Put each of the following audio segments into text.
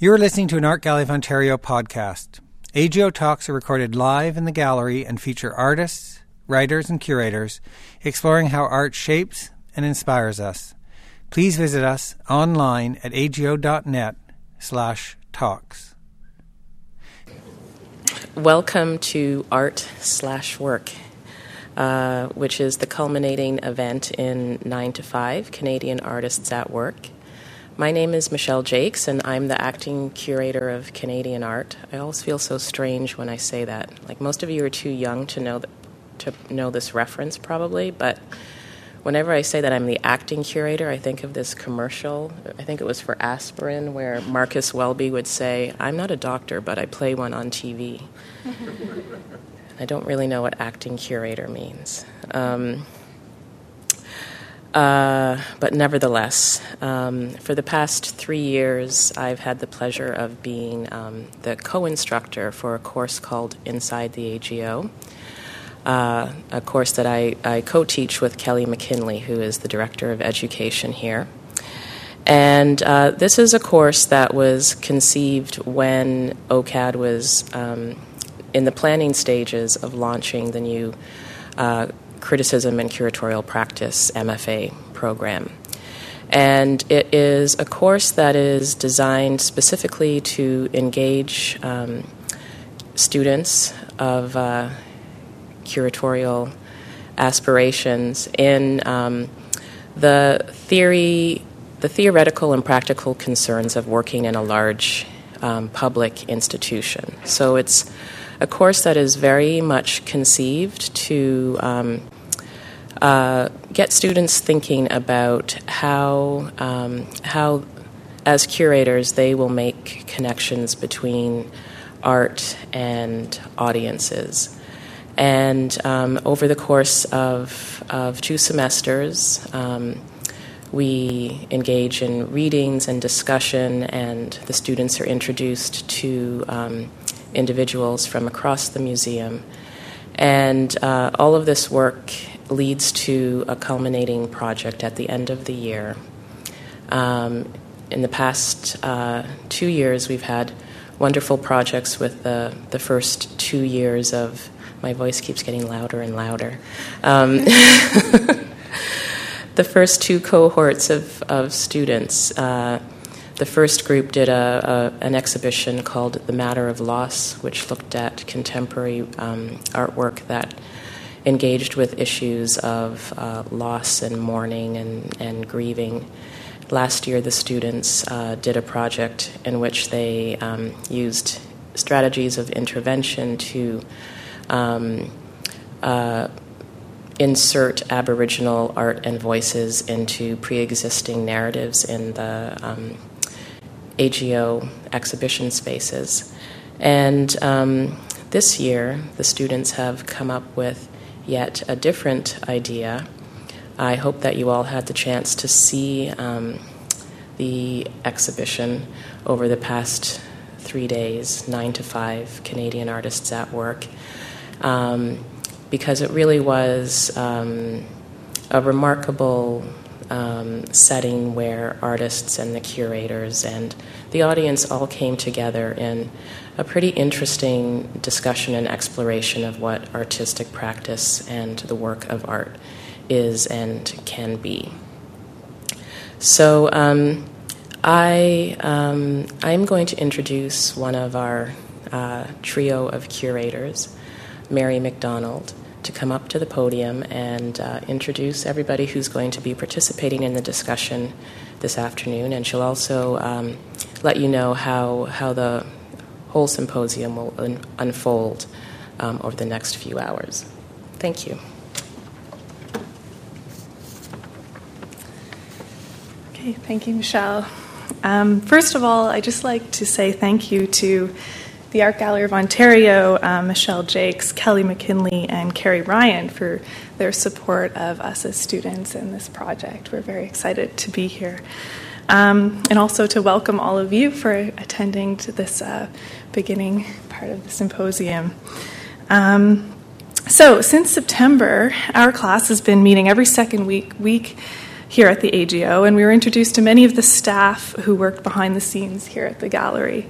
You're listening to an Art Gallery of Ontario podcast. AGO Talks are recorded live in the gallery and feature artists, writers, and curators exploring how art shapes and inspires us. Please visit us online at ago.net slash talks. Welcome to Art slash Work, uh, which is the culminating event in 9 to 5 Canadian Artists at Work. My name is Michelle Jacques, and I'm the acting curator of Canadian art. I always feel so strange when I say that. Like most of you are too young to know that, to know this reference, probably. But whenever I say that I'm the acting curator, I think of this commercial. I think it was for aspirin, where Marcus Welby would say, "I'm not a doctor, but I play one on TV." I don't really know what acting curator means. Um, uh, but nevertheless, um, for the past three years, I've had the pleasure of being um, the co instructor for a course called Inside the AGO, uh, a course that I, I co teach with Kelly McKinley, who is the Director of Education here. And uh, this is a course that was conceived when OCAD was um, in the planning stages of launching the new uh, Criticism and Curatorial Practice MFA program. And it is a course that is designed specifically to engage um, students of uh, curatorial aspirations in um, the theory, the theoretical and practical concerns of working in a large um, public institution. So it's a course that is very much conceived to um, uh, get students thinking about how um, how as curators they will make connections between art and audiences. And um, over the course of, of two semesters, um, we engage in readings and discussion, and the students are introduced to um, individuals from across the museum. And uh, all of this work leads to a culminating project at the end of the year. Um, in the past uh, two years, we've had wonderful projects with the, the first two years of my voice keeps getting louder and louder. Um, the first two cohorts of, of students. Uh, the first group did a, a, an exhibition called The Matter of Loss, which looked at contemporary um, artwork that engaged with issues of uh, loss and mourning and, and grieving. Last year, the students uh, did a project in which they um, used strategies of intervention to um, uh, insert Aboriginal art and voices into pre existing narratives in the um, AGO exhibition spaces. And um, this year, the students have come up with yet a different idea. I hope that you all had the chance to see um, the exhibition over the past three days, nine to five Canadian artists at work, um, because it really was um, a remarkable um, setting where artists and the curators and the audience all came together in a pretty interesting discussion and exploration of what artistic practice and the work of art is and can be. So, um, I, um, I'm going to introduce one of our uh, trio of curators, Mary McDonald, to come up to the podium and uh, introduce everybody who's going to be participating in the discussion this afternoon. And she'll also um, let you know how, how the whole symposium will un- unfold um, over the next few hours. Thank you. Okay, thank you, Michelle. Um, first of all, I'd just like to say thank you to the Art Gallery of Ontario, uh, Michelle Jacques, Kelly McKinley, and Carrie Ryan for their support of us as students in this project. We're very excited to be here. Um, and also to welcome all of you for attending to this uh, beginning part of the symposium. Um, so, since September, our class has been meeting every second week, week here at the AGO, and we were introduced to many of the staff who worked behind the scenes here at the gallery.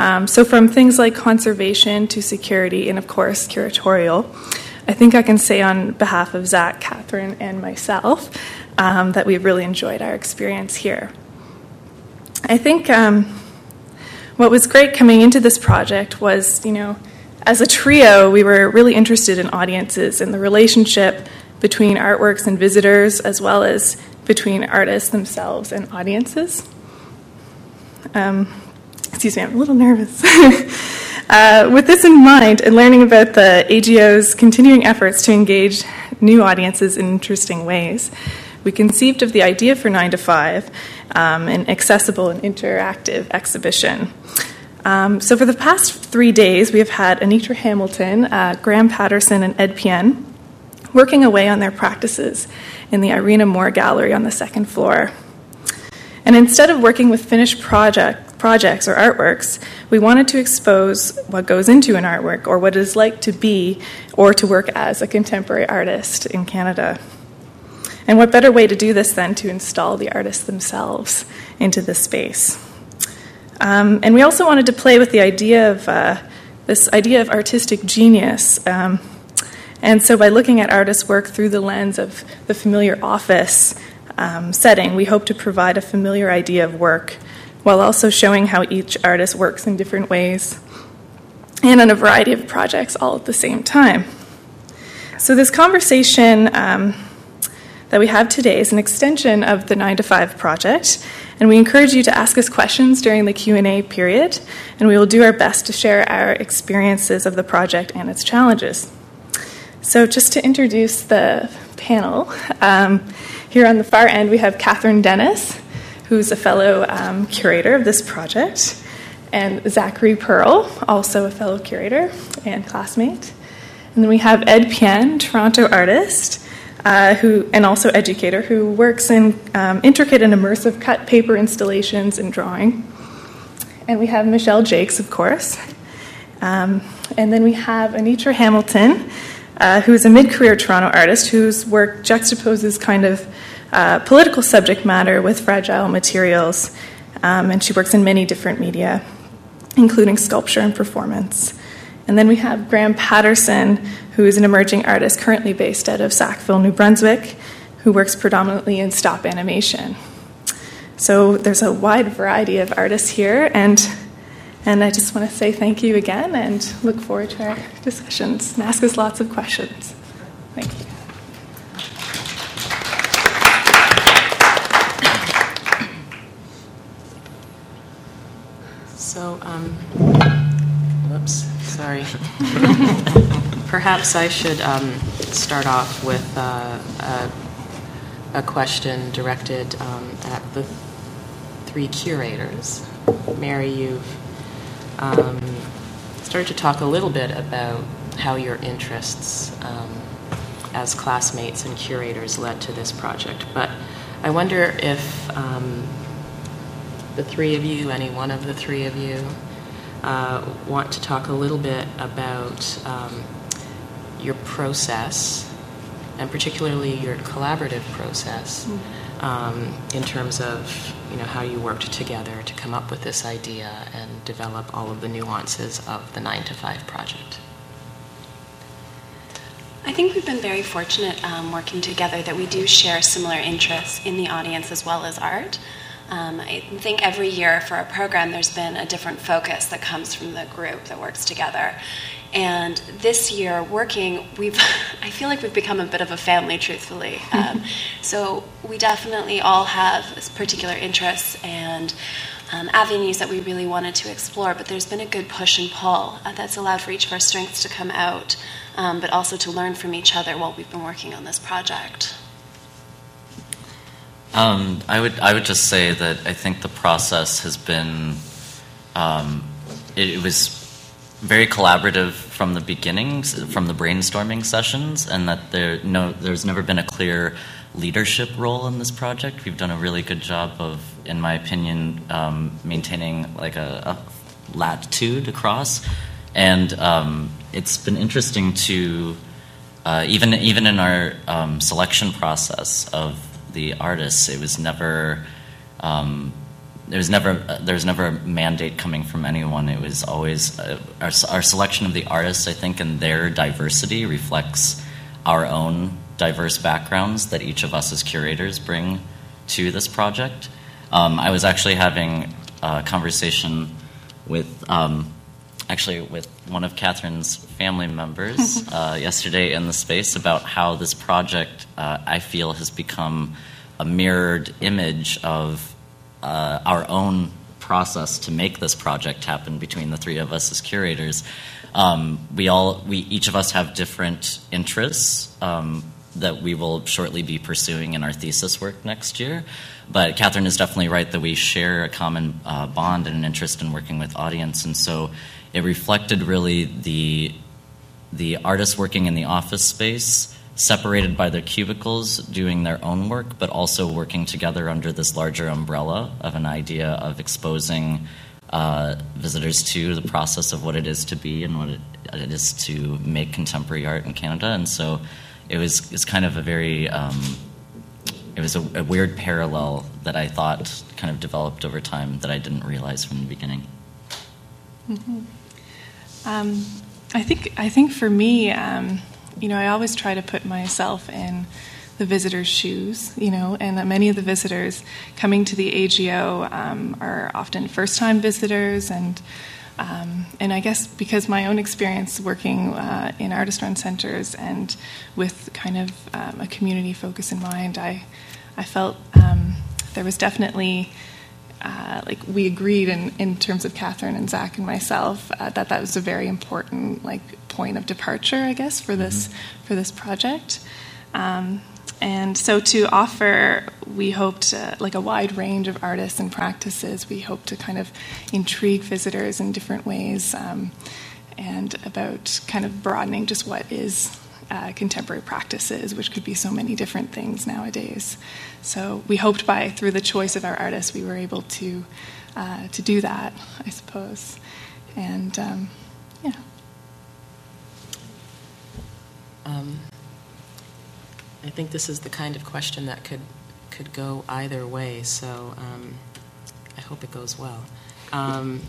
Um, so, from things like conservation to security, and of course, curatorial, I think I can say on behalf of Zach, Catherine, and myself um, that we've really enjoyed our experience here. I think um, what was great coming into this project was, you know, as a trio, we were really interested in audiences and the relationship between artworks and visitors, as well as between artists themselves and audiences. Um, excuse me, I'm a little nervous. uh, with this in mind, and learning about the AGO's continuing efforts to engage new audiences in interesting ways, we conceived of the idea for 9 to 5, um, an accessible and interactive exhibition. Um, so, for the past three days, we have had Anitra Hamilton, uh, Graham Patterson, and Ed Pien working away on their practices in the Irena Moore Gallery on the second floor. And instead of working with finished project, projects or artworks, we wanted to expose what goes into an artwork or what it is like to be or to work as a contemporary artist in Canada. And what better way to do this than to install the artists themselves into this space? Um, and we also wanted to play with the idea of uh, this idea of artistic genius. Um, and so, by looking at artists' work through the lens of the familiar office um, setting, we hope to provide a familiar idea of work while also showing how each artist works in different ways and on a variety of projects all at the same time. So, this conversation um, that we have today is an extension of the 9 to 5 project, and we encourage you to ask us questions during the Q&A period, and we will do our best to share our experiences of the project and its challenges. So, just to introduce the panel, um, here on the far end we have Catherine Dennis, who's a fellow um, curator of this project, and Zachary Pearl, also a fellow curator and classmate. And then we have Ed Pien, Toronto artist, uh, who and also educator, who works in um, intricate and immersive cut paper installations and drawing. And we have Michelle Jacques, of course. Um, and then we have Anitra Hamilton, uh, who's a mid career Toronto artist whose work juxtaposes kind of uh, political subject matter with fragile materials. Um, and she works in many different media, including sculpture and performance. And then we have Graham Patterson, who is an emerging artist currently based out of Sackville, New Brunswick, who works predominantly in stop animation. So there's a wide variety of artists here, and and I just want to say thank you again and look forward to our discussions and ask us lots of questions. Thank you. So, um, whoops, sorry. Perhaps I should um, start off with uh, a, a, question directed um, at the three curators. Mary, you've um, started to talk a little bit about how your interests um, as classmates and curators led to this project. But I wonder if um, the three of you, any one of the three of you, uh, want to talk a little bit about um, your process, and particularly your collaborative process, mm-hmm. um, in terms of you know how you worked together to come up with this idea and develop all of the nuances of the Nine to Five project. I think we've been very fortunate um, working together that we do share similar interests in the audience as well as art. Um, I think every year for our program, there's been a different focus that comes from the group that works together. And this year, working, we've I feel like we've become a bit of a family, truthfully. Um, so we definitely all have particular interests and um, avenues that we really wanted to explore. But there's been a good push and pull uh, that's allowed for each of our strengths to come out, um, but also to learn from each other while we've been working on this project. Um, I would I would just say that I think the process has been um, it, it, was very collaborative from the beginnings, from the brainstorming sessions, and that there no there's never been a clear leadership role in this project. We've done a really good job of, in my opinion, um, maintaining like a, a, latitude across, and um, it's been interesting to uh, even even in our um, selection process of the artists. It was never. Um, there was never there was never a mandate coming from anyone. It was always uh, our, our selection of the artists. I think and their diversity reflects our own diverse backgrounds that each of us as curators bring to this project. Um, I was actually having a conversation with um, actually with one of Catherine's family members uh, yesterday in the space about how this project uh, I feel has become a mirrored image of uh, our own process to make this project happen between the three of us as curators. Um, we all, we each of us have different interests um, that we will shortly be pursuing in our thesis work next year. But Catherine is definitely right that we share a common uh, bond and an interest in working with audience, and so it reflected really the the artists working in the office space, separated by their cubicles, doing their own work, but also working together under this larger umbrella of an idea of exposing uh, visitors to the process of what it is to be and what it, it is to make contemporary art in Canada. And so it was it's kind of a very um, it was a, a, weird parallel that I thought kind of developed over time that I didn't realize from the beginning. Mm-hmm. Um, I think I think for me, um, you know, I always try to put myself in the visitors' shoes, you know, and that many of the visitors coming to the AGO um, are often first-time visitors, and um, and I guess because my own experience working uh, in artist-run centers and with kind of um, a community focus in mind, I I felt um, there was definitely uh, like we agreed in, in terms of Catherine and Zach and myself uh, that that was a very important like point of departure, I guess, for this mm-hmm. for this project. Um, and so to offer, we hoped uh, like a wide range of artists and practices. We hope to kind of intrigue visitors in different ways, um, and about kind of broadening just what is uh, contemporary practices, which could be so many different things nowadays. So we hoped by through the choice of our artists, we were able to uh, to do that, I suppose. And um, yeah. Um, I think this is the kind of question that could could go either way. So um, I hope it goes well. Um,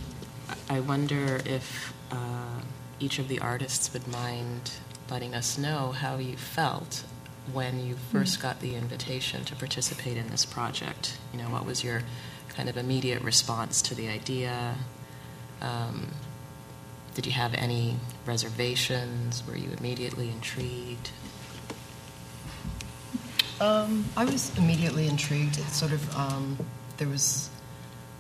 I wonder if uh, each of the artists would mind letting us know how you felt when you first got the invitation to participate in this project. You know, what was your kind of immediate response to the idea? Um, did you have any reservations? Were you immediately intrigued? Um, I was immediately intrigued. It sort of um, there was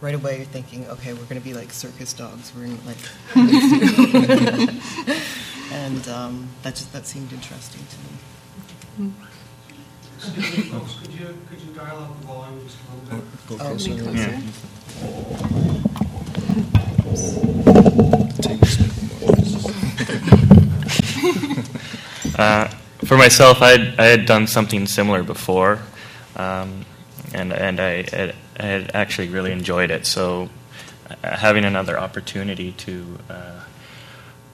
right away you're thinking, okay, we're going to be like circus dogs. We're in like, and um, that just that seemed interesting to me. Excuse me, folks. Could you could you dial up the volume just a little bit? Go closer. Oh, closer. uh, for myself, I'd, I had done something similar before, um, and and I had, I had, actually really enjoyed it. So, uh, having another opportunity to uh,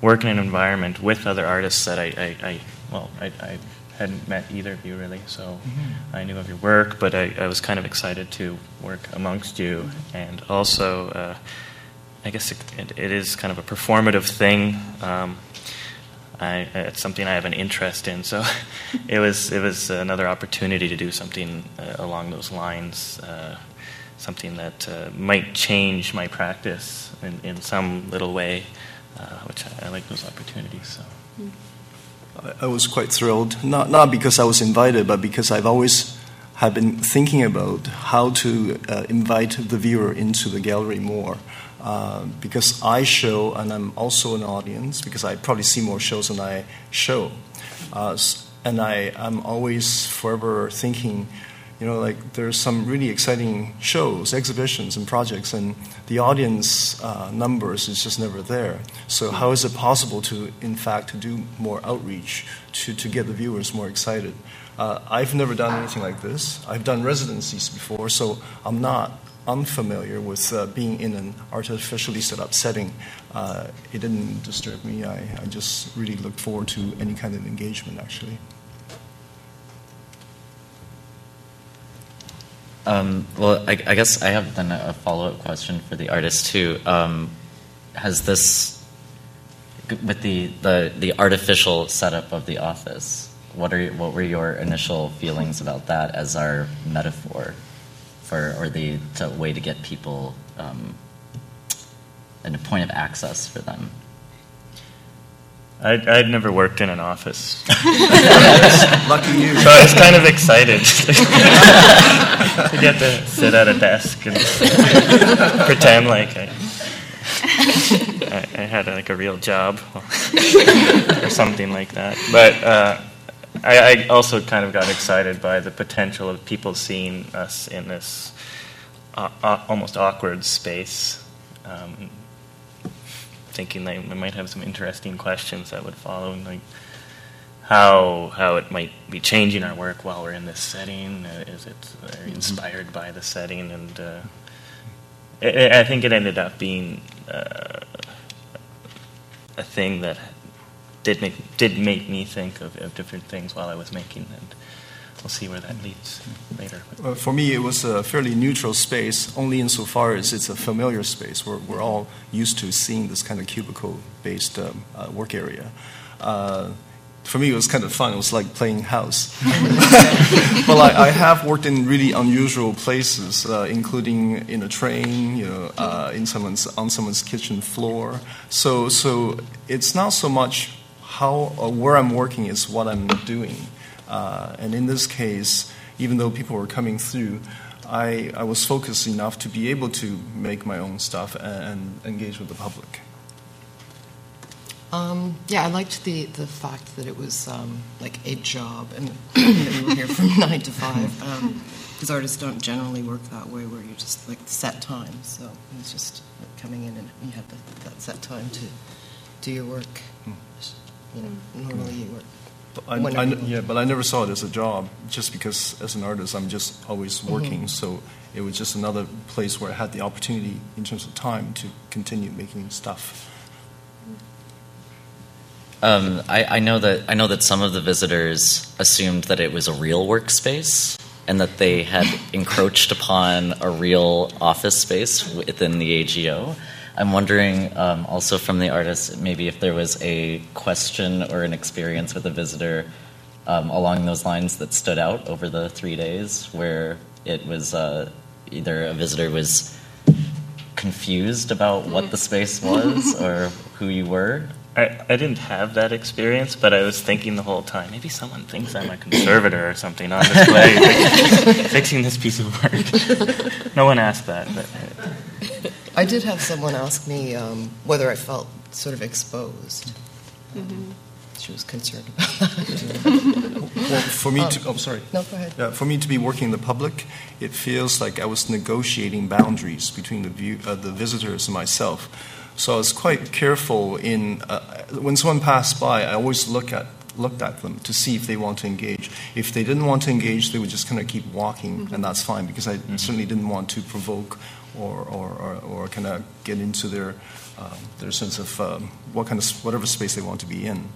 work in an environment with other artists that I, I, I well, I, I, hadn't met either of you really, so mm-hmm. I knew of your work, but I, I, was kind of excited to work amongst you, and also. Uh, I guess it, it, it is kind of a performative thing. Um, I, it's something I have an interest in. So it was it was another opportunity to do something uh, along those lines, uh, something that uh, might change my practice in, in some little way, which I, I, like those opportunities. So. I, I was quite thrilled, not not because I was invited, but because I've always have been thinking about how to uh, invite the viewer into the gallery more. Uh, because I show and I'm also an audience because I probably see more shows than I show. Uh, and I, I'm always forever thinking, you know, like there's some really exciting shows, exhibitions, and projects, and the audience uh, numbers is just never there. So how is it possible to, in fact, to do more outreach to, to get the viewers more excited? Uh, I've never done anything like this. I've done residencies before, so I'm not unfamiliar with uh, being in an artificially set up setting. Uh, it didn't disturb me. I, I just really looked forward to any kind of engagement, actually. Um, well, I, I, guess I have then a follow up question for the artist too. Um, has this, with the, the, the artificial setup of the office, what are what were your initial feelings about that as our metaphor for or the to, way to get people um, and a point of access for them? I'd, I'd never worked in an office. Lucky you. So I was kind of excited to get to sit at a desk and pretend like I, I, I had like a real job or something like that. But uh, I, I, also kind of got excited by the potential of people seeing us in this uh, uh, almost awkward space. Um, thinking they, they might have some interesting questions that would follow, and like how how it might be changing our work while we're in this setting. Uh, is it mm-hmm. inspired by the setting? And uh, it, I think it ended up being uh, a thing that did make did make me think of, of different things while I was making and we'll see where that leads later. Uh, for me, it was a fairly neutral space, only insofar as it's a familiar space. We're, we're all used to seeing this kind of cubicle based um, uh, work area. Uh, for me, it was kind of fun. It was like playing house. but I, I, have worked in really unusual places, uh, including in a train, you know, uh, in someone's on someone's kitchen floor. So, so it's not so much how or where I'm working; it's what I'm doing. Uh, and in this case, even though people were coming through, I, I was focused enough to be able to make my own stuff and, and engage with the public. Um, yeah, I liked the, the fact that it was um, like a job and that we were here from nine to five. Because um, artists don't generally work that way, where you just like set time. So it was just like, coming in and you have the, that set time to do your work. Hmm. You know, normally you work I, I, yeah, but I never saw it as a job, just because as an artist, I'm just always mm-hmm. working. Mm-hmm. So it was just another place where I had the opportunity, in terms of time, to continue making stuff. Um, I, I, know that I know that some of the visitors assumed that it was a real workspace and that they had encroached upon a real office space within the AGO. I'm wondering um, also from the artist maybe if there was a question or an experience with a visitor um, along those lines that stood out over the three days where it was uh, either a visitor was confused about what the space was or who you were. I, I didn't have that experience, but I was thinking the whole time maybe someone thinks I'm a conservator or something on display, fixing this piece of work. No one asked that, but I did have someone ask me um, whether I felt sort of exposed. Mm-hmm. She was concerned about that. well, for me um, to, oh, sorry. No, go ahead. Uh, for me to be working in the public, it feels like I was negotiating boundaries between the, view, uh, the visitors and myself. So I was quite careful in, uh, when someone passed by, I always look at looked at them to see if they want to engage. If they didn't want to engage, they would just kind of keep walking, mm-hmm. and that's fine because I mm-hmm. certainly didn't want to provoke or, or, or, or kind of get into their, um, their sense of um, what kind of whatever space they want to be in.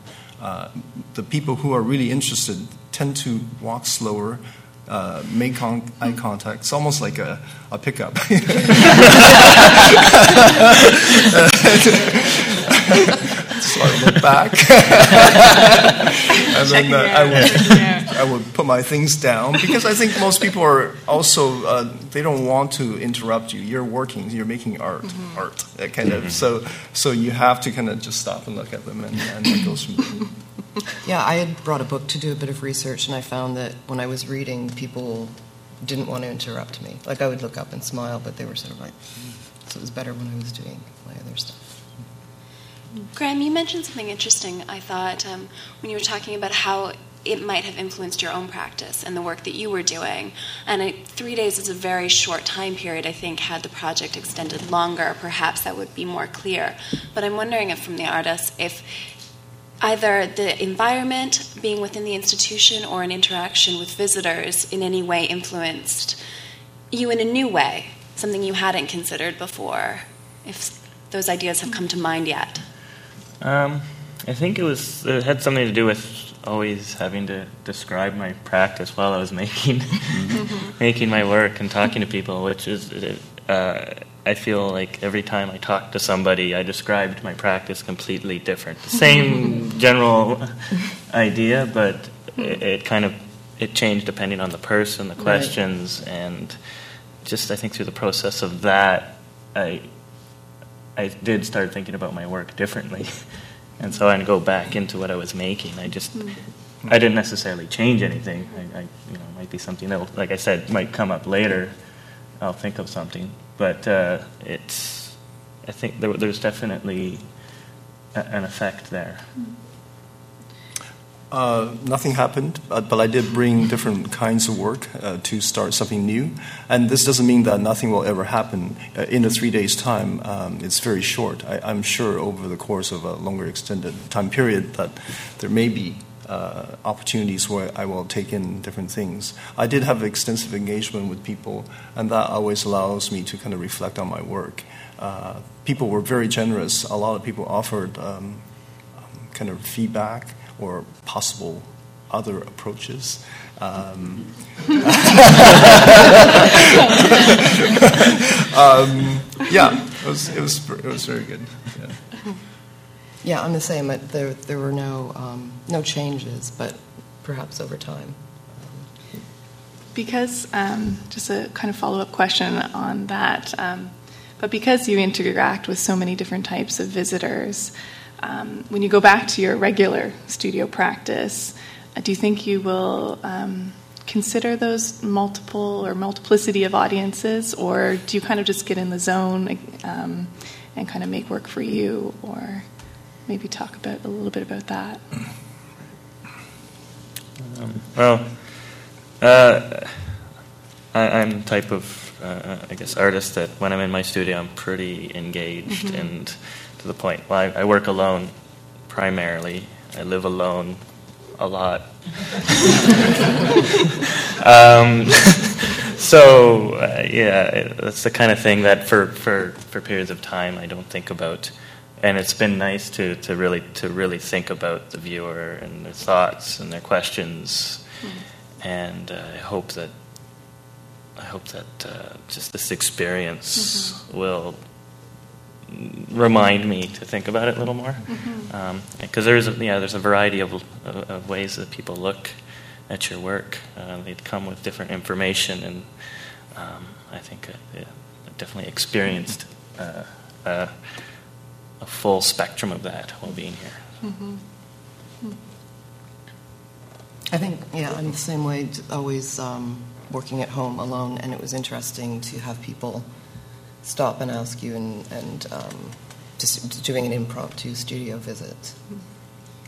Uh, the people who are really interested tend to walk slower, uh, make con- eye contact. It's almost like a, a pickup. so I look back, and then uh, I would I would put my things down because I think most people are also uh, they don't want to interrupt you. You're working, you're making art, mm-hmm. art, that kind of. So so you have to kind of just stop and look at them, and, and it goes from there. Yeah, I had brought a book to do a bit of research, and I found that when I was reading, people didn't want to interrupt me. Like I would look up and smile, but they were sort of like, so it was better when I was doing my other stuff. Graham, you mentioned something interesting, I thought, um, when you were talking about how it might have influenced your own practice and the work that you were doing. And three days is a very short time period. I think, had the project extended longer, perhaps that would be more clear. But I'm wondering if, from the artist, if either the environment, being within the institution, or an interaction with visitors in any way influenced you in a new way, something you hadn't considered before, if those ideas have come to mind yet. Um, I think it was it had something to do with always having to describe my practice while I was making making my work and talking to people, which is uh, I feel like every time I talked to somebody, I described my practice completely different. The same general idea, but it, it, kind of it changed depending on the person, the questions, right. and just I think through the process of that, I I did start thinking about my work differently. and so I'd go back into what I was making. I just mm. I didn't necessarily change anything. I, I, you know might be something that, like I said, might come up later. I'll think of something, but uh, it's I think there, there's definitely a, an effect there. Mm. Uh, nothing happened, but, but, I did bring different kinds of work uh, to start something new. And this doesn't mean that nothing will ever happen uh, in a three days' time. Um, it's very short. I, am sure over the course of a longer extended time period that there may be uh, opportunities where I will take in different things. I did have extensive engagement with people, and that always allows me to kind of reflect on my work. Uh, people were very generous. A lot of people offered um, um kind of feedback or possible other approaches. Um, um, yeah, it was, it was, it was very good. Yeah, yeah I'm the same. There, there were no, um, no changes, but perhaps over time. Because, um, just a kind of follow up question on that, um, but because you interact with so many different types of visitors, um, when you go back to your regular studio practice, uh, do you think you will um, consider those multiple or multiplicity of audiences, or do you kind of just get in the zone um, and kind of make work for you, or maybe talk about a little bit about that? Um, well, uh, I, am the type of, uh, I guess, artist that when I'm in my studio, I'm pretty engaged mm-hmm. and to the point. Well, I, I work alone primarily. I live alone a lot. um, so uh, yeah, that's the kind of thing that for, for, for periods of time I don't think about, and it's been nice to, to really to really think about the viewer and their thoughts and their questions, mm-hmm. and uh, I hope that I hope that uh, just this experience mm-hmm. will remind me to think about it a little more. Because mm-hmm. um, there's yeah there's a variety of, of, ways that people look at your work. Uh, they come with different information, and um, I think I, I definitely experienced uh, uh, a full spectrum of that while being here. Mm-hmm. I think yeah I'm the same way. Always um, working at home alone, and it was interesting to have people stop and ask you and, and um, just doing an impromptu studio visit.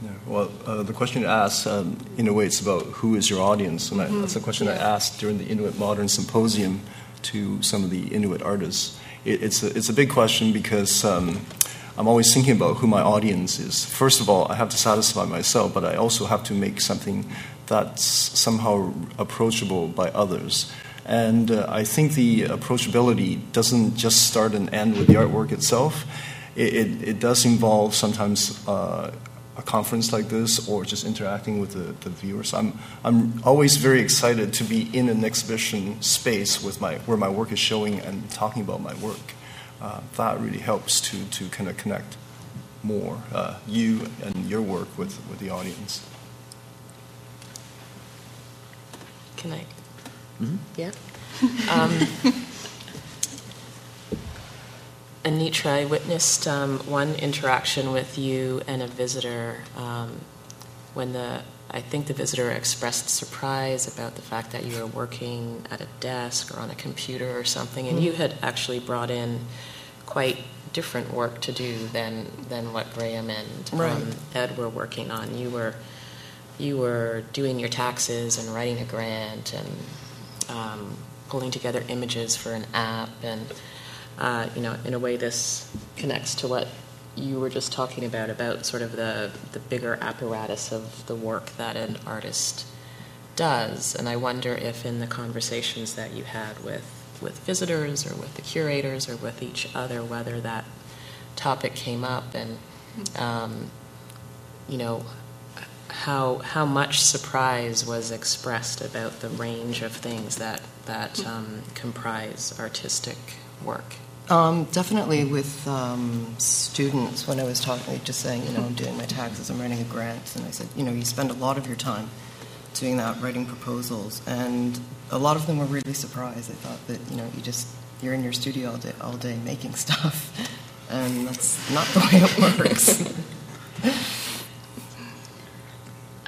Yeah, well, uh, the question you asked, um, in a way, it's about who is your audience, and mm-hmm. I, that's a question yeah. I asked during the Inuit Modern Symposium to some of the Inuit artists. It, it's a, it's a big question because um, I'm always thinking about who my audience is. First of all, I have to satisfy myself, but I also have to make something that's somehow approachable by others. And uh, I think the approachability doesn't just start and end with the artwork itself. It, it, it does involve sometimes uh, a conference like this or just interacting with the, the, viewers. I'm, I'm always very excited to be in an exhibition space with my, where my work is showing and talking about my work. Uh, that really helps to, to kind of connect more uh, you and your work with, with the audience. Can I Mm-hmm. Yeah. Um, Anitra, I witnessed um, one interaction with you and a visitor um, when the I think the visitor expressed surprise about the fact that you were working at a desk or on a computer or something, and mm-hmm. you had actually brought in quite different work to do than than what Graham and right. um, Ed were working on. You were you were doing your taxes and writing a grant and um, pulling together images for an app, and uh, you know, in a way, this connects to what you were just talking about about sort of the the bigger apparatus of the work that an artist does. And I wonder if in the conversations that you had with with visitors or with the curators or with each other, whether that topic came up and um, you know how how much surprise was expressed about the range of things that that um, comprise artistic work. Um, definitely with um, students, when I was talking, just saying, you know, I'm doing my taxes, I'm writing a grant, and I said, you know, you spend a lot of your time doing that, writing proposals, and a lot of them were really surprised. They thought that, you know, you just, you're in your studio all day, all day making stuff, and that's not the way it works.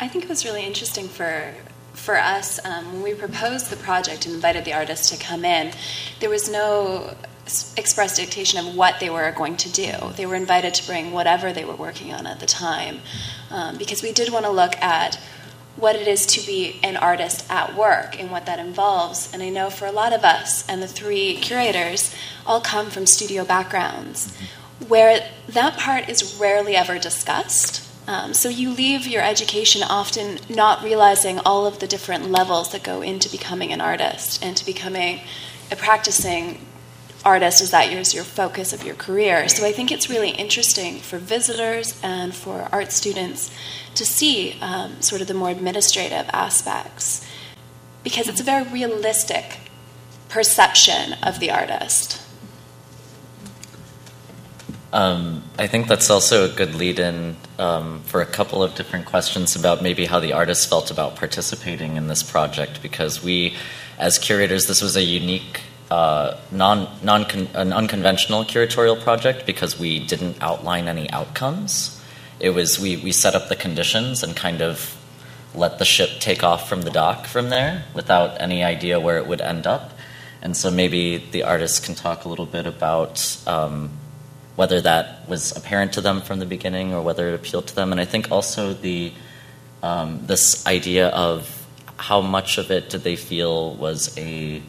I think it was really interesting for for us um, when we proposed the project and invited the artists to come in. There was no express dictation of what they were going to do. They were invited to bring whatever they were working on at the time, um, because we did want to look at what it is to be an artist at work and what that involves. And I know for a lot of us and the three curators all come from studio backgrounds where that part is rarely ever discussed. Um, so you leave your education often not realizing all of the different levels that go into becoming an artist and to becoming a practicing artist is that your, your focus of your career. So I think it's really interesting for visitors and for art students to see um, sort of the more administrative aspects because it's a very realistic perception of the artist. Um, I think that's also a good lead in um, for a couple of different questions about maybe how the artists felt about participating in this project because we, as curators, this was a unique uh, non, non an unconventional curatorial project because we didn't outline any outcomes. It was we, we set up the conditions and kind of let the ship take off from the dock from there without any idea where it would end up. And so maybe the artists can talk a little bit about um, whether that was apparent to them from the beginning or whether it appealed to them. And I think also the um, this idea of how much of it did they feel was a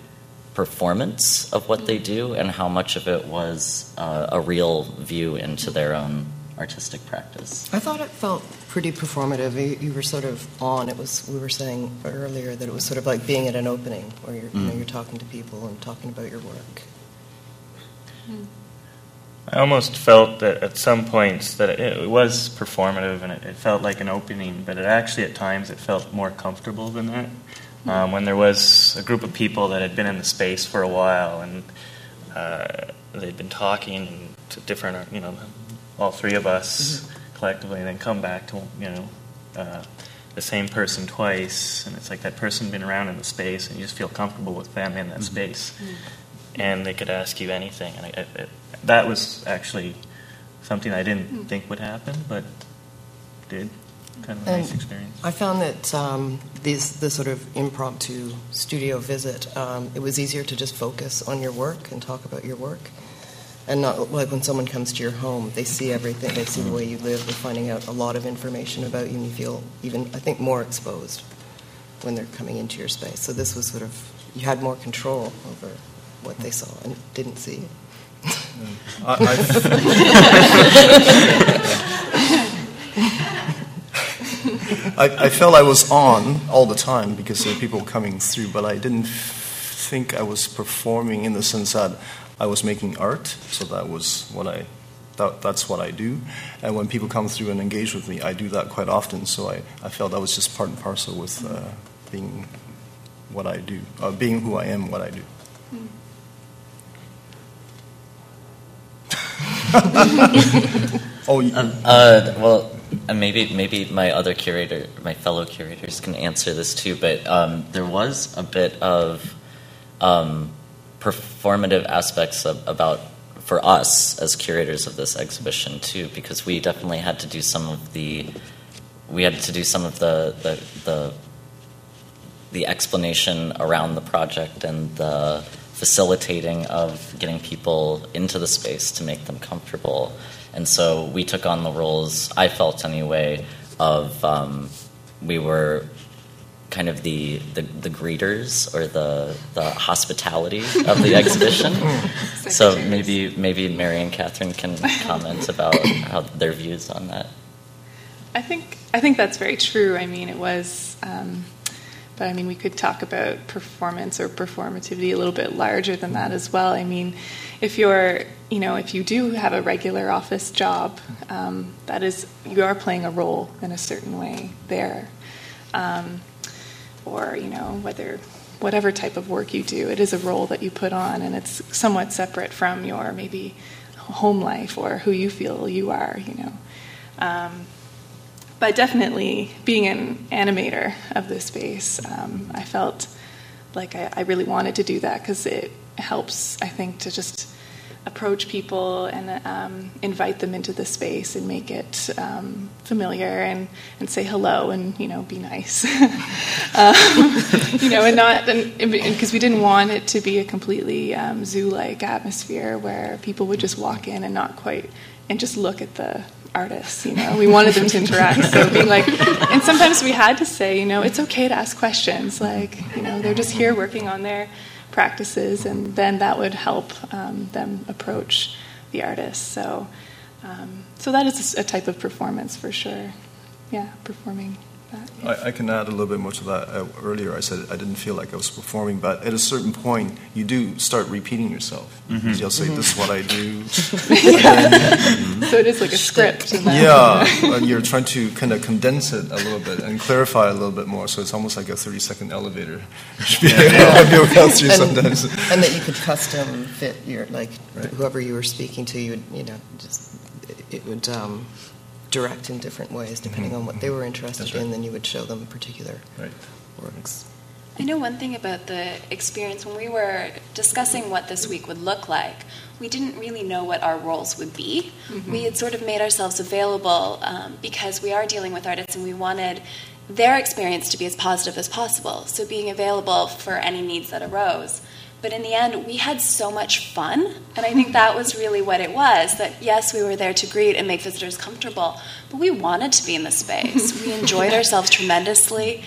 performance of what they do and how much of it was uh, a real view into their own artistic practice. I thought it felt pretty performative. You, you, were sort of on. It was. We were saying earlier that it was sort of like being at an opening where you're, mm. you know, mm. you're talking to people and talking about your work. I almost felt that at some points that it, it was performative and it, it, felt like an opening, but it actually at times it felt more comfortable than that um, when there was a group of people that had been in the space for a while and uh, they'd been talking to different, you know, all three of us mm-hmm. collectively, and then come back to, you know, uh, the same person twice, and it's like that person been around in the space, and you just feel comfortable with them in that mm-hmm. space, mm-hmm. And they could ask you anything, and I, I, that was actually something I didn't mm. think would happen, but did kind of a nice experience. I found that um, these this sort of impromptu studio visit, um, it was easier to just focus on your work and talk about your work, and not like when someone comes to your home, they see everything, they see the way you live, they're finding out a lot of information about you, and you feel even I think more exposed when they're coming into your space. So this was sort of you had more control over what they saw and didn't see. I, I, I, felt I was on all the time because there were people coming through, but I didn't think I was performing in the sense that I was making art. So that was what I that, that's what I do. And when people come through and engage with me, I do that quite often. So I, I felt that was just part and parcel with uh, being what I do, uh, being who I am, what I do. oh, um, uh, well, maybe maybe my other curator, my fellow curators, can answer this too. But um, there was a bit of um, performative aspects of, about for us as curators of this exhibition too, because we definitely had to do some of the we had to do some of the the, the, the explanation around the project and the facilitating of getting people into the space to make them comfortable and so we took on the roles, I felt anyway, of um, we were kind of the, the, the, greeters or the, the hospitality of the exhibition. so maybe maybe Mary and Catherine can comment about how their views on that. I think I think that's very true. I mean, it was um, but I mean, we could talk about performance or performativity a little bit larger than that as well. I mean, if you're, you know, if you do have a regular office job, um, that is, you are playing a role in a certain way there. Um, or, you know, whether, whatever type of work you do, it is a role that you put on, and it's somewhat separate from your maybe home life or who you feel you are, you know. Um, but definitely being an animator of this space, um, I felt like I, I, really wanted to do that because it helps, I think, to just approach people and um, invite them into the space and make it um, familiar and, and say hello and you know be nice. Um, you know and not because we didn't want it to be a completely um, zoo-like atmosphere where people would just walk in and not quite and just look at the artists you know we wanted them to interact so being like and sometimes we had to say you know it's okay to ask questions like you know they're just here working on their practices, and then that would help um, them approach the artist. So, um, so that is a type of performance for sure. Yeah, performing. I, I, can add a little bit more to that. Uh, earlier, I said I didn't feel like I was performing, but at a certain point, you do start repeating yourself. Mm-hmm. You'll say, mm-hmm. "This is what I do." then, so it is like a script. Yeah, and you're trying to kind of condense it a little bit and clarify a little bit more. So it's almost like a 30-second elevator. yeah. and, sometimes. and that you could custom fit your like right. whoever you were speaking to. You would, you know, just it would. Um, direct in different ways depending mm-hmm. on what they were interested right. in. Then you would show them particular right. works. I know one thing about the experience when we were discussing what this week would look like. We didn't really know what our roles would be. Mm-hmm. We had sort of made ourselves available um, because we are dealing with artists and we wanted their experience to be as positive as possible. So being available for any needs that arose. But in the end, we had so much fun. And I think that was really what it was that, yes, we were there to greet and make visitors comfortable, but we wanted to be in the space. We enjoyed ourselves tremendously.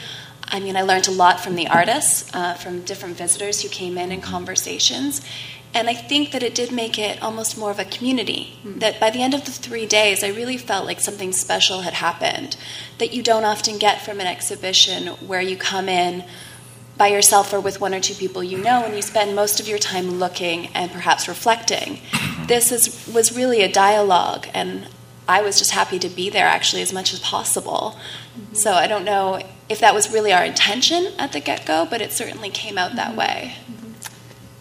I mean, I learned a lot from the artists, uh, from different visitors who came in in conversations. And I think that it did make it almost more of a community. Mm. That by the end of the three days, I really felt like something special had happened that you don't often get from an exhibition where you come in by yourself or with one or two people you know, and you spend most of your time looking and perhaps reflecting. This is, was really a dialogue, and I was just happy to be there actually as much as possible. Mm-hmm. So I don't know if that was really our intention at the get go, but it certainly came out that way.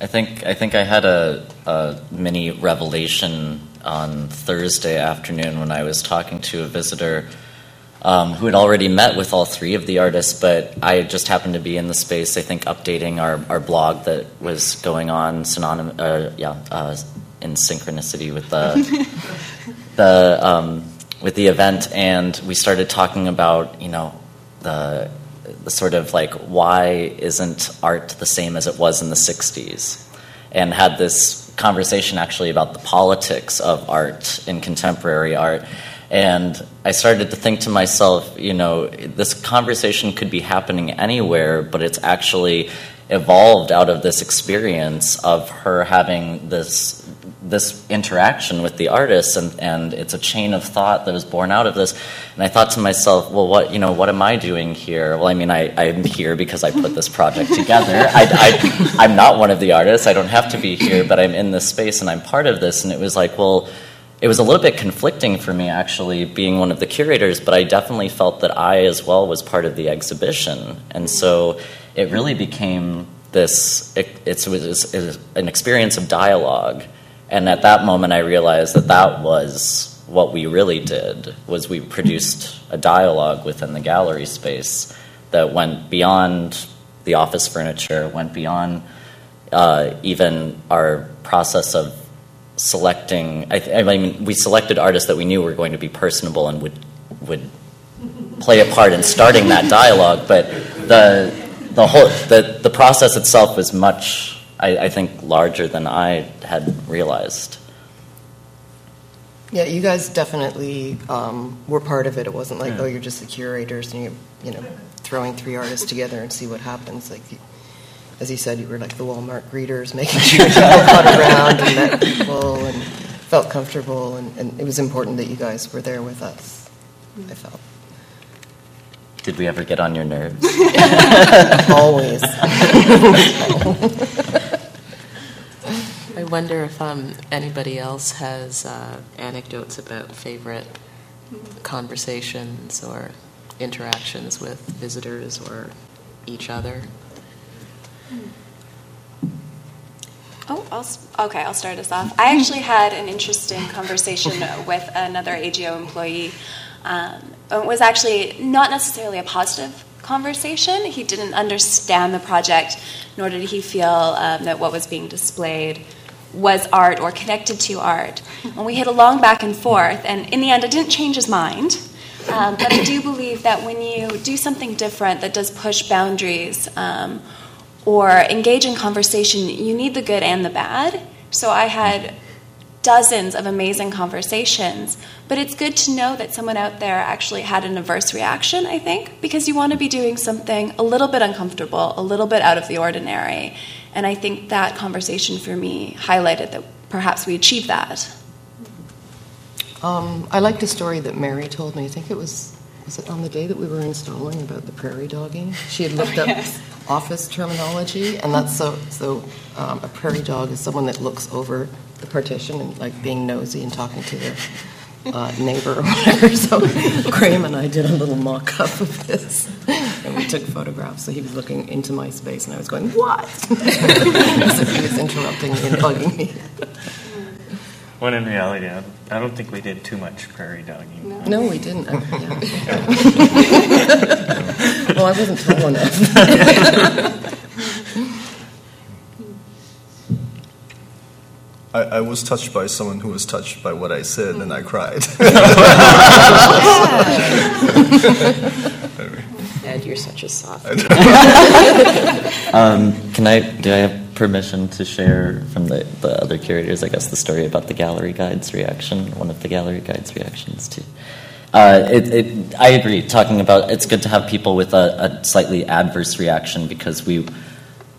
I think I think I had a, a mini revelation on Thursday afternoon when I was talking to a visitor um, who had already met with all three of the artists, but I just happened to be in the space, I think, updating our, our blog that was going on synonymous, uh, yeah, uh, in synchronicity with the, the, um, with the event, and we started talking about, you know, the, the sort of like, why isn't art the same as it was in the 60s? And had this conversation actually about the politics of art in contemporary art and I started to think to myself, you know, this conversation could be happening anywhere, but it's actually evolved out of this experience of her having this this interaction with the artist and, and it's a chain of thought that was born out of this. And i thought to myself well what you know what am i doing here? Well i mean I, i'm here because i put this project together. I, I, i'm not one of the artists. I don't have to be here but i'm in this space and i'm part of this. And it was like well it was a little bit conflicting for me actually being one of the curators, but I definitely felt that I as well was part of the exhibition. And so it really became this it, it's, it's, it's an experience of dialogue. And at that moment I realized that that was what we really did was we produced a dialogue within the gallery space that went beyond the office furniture, went beyond uh, even our process of selecting. I, th- I, mean, we selected artists that we knew were going to be personable and would would play a part in starting that dialogue. But the the whole the the process itself was much, I, I think, larger than I had realized. Yeah, you guys definitely um, were part of it. It wasn't like, yeah. oh, you're just the curators and you you know throwing three artists together and see what happens. Like as he said, you were like the Walmart greeters, making sure people got around and met people and felt comfortable. And, and, it was important that you guys were there with us, I felt. Did we ever get on your nerves? Always. I wonder if um, anybody else has uh, anecdotes about favorite conversations or interactions with visitors or each other. Oh, I'll, okay, I'll start us off. I actually had an interesting conversation with another AGO employee. Um, it was actually not necessarily a positive conversation. He didn't understand the project, nor did he feel um, that what was being displayed was art or connected to art. And we had a long back and forth, and in the end, it didn't change his mind. Um, but I do believe that when you do something different that does push boundaries um, or engage in conversation, you need the good and the bad. So I had dozens of amazing conversations, but it's good to know that someone out there actually had an adverse reaction, I think, because you want to be doing something a little bit uncomfortable, a little bit out of the ordinary. And I think that conversation for me highlighted that perhaps we achieved that. Um, I liked a story that Mary told me. I think it was was it on the day that we were installing about the prairie dogging. She had looked up office terminology, and that's so so. Um, a prairie dog is someone that looks over the partition and like being nosy and talking to their uh, neighbor or whatever. So Graham and I did a little mock up of this, and we took photographs. So he was looking into my space, and I was going, "What?" As if he was interrupting me and bugging me. When in reality, I don't think we did too much prairie dogging. No, we didn't. Yeah. Well, I wasn't tall enough. I, I was touched by someone who was touched by what I said, and I cried. Ed, you're such a soft. Um, can I? Do I have permission to share from the, the other curators? I guess the story about the gallery guide's reaction. One of the gallery guide's reactions to. Uh, it, it, I agree. Talking about it's good to have people with a, a slightly adverse reaction because we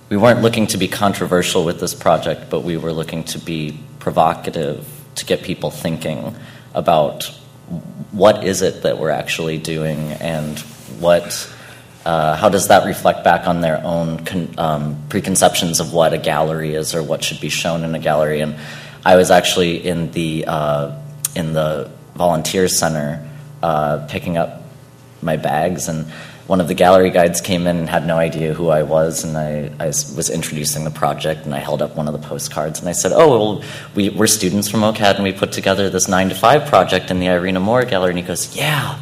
we weren't looking to be controversial with this project, but we were looking to be provocative to get people thinking about what is it that we're actually doing and what uh, how does that reflect back on their own con- um, preconceptions of what a gallery is or what should be shown in a gallery and i was actually in the uh, in the volunteer center uh, picking up my bags and one of the gallery guides came in and had no idea who I was, and I, I was introducing the project, and I held up one of the postcards, and I said, "Oh, well, we, we're students from OCAD, and we put together this nine to five project in the Henry Moore Gallery." And he goes, "Yeah,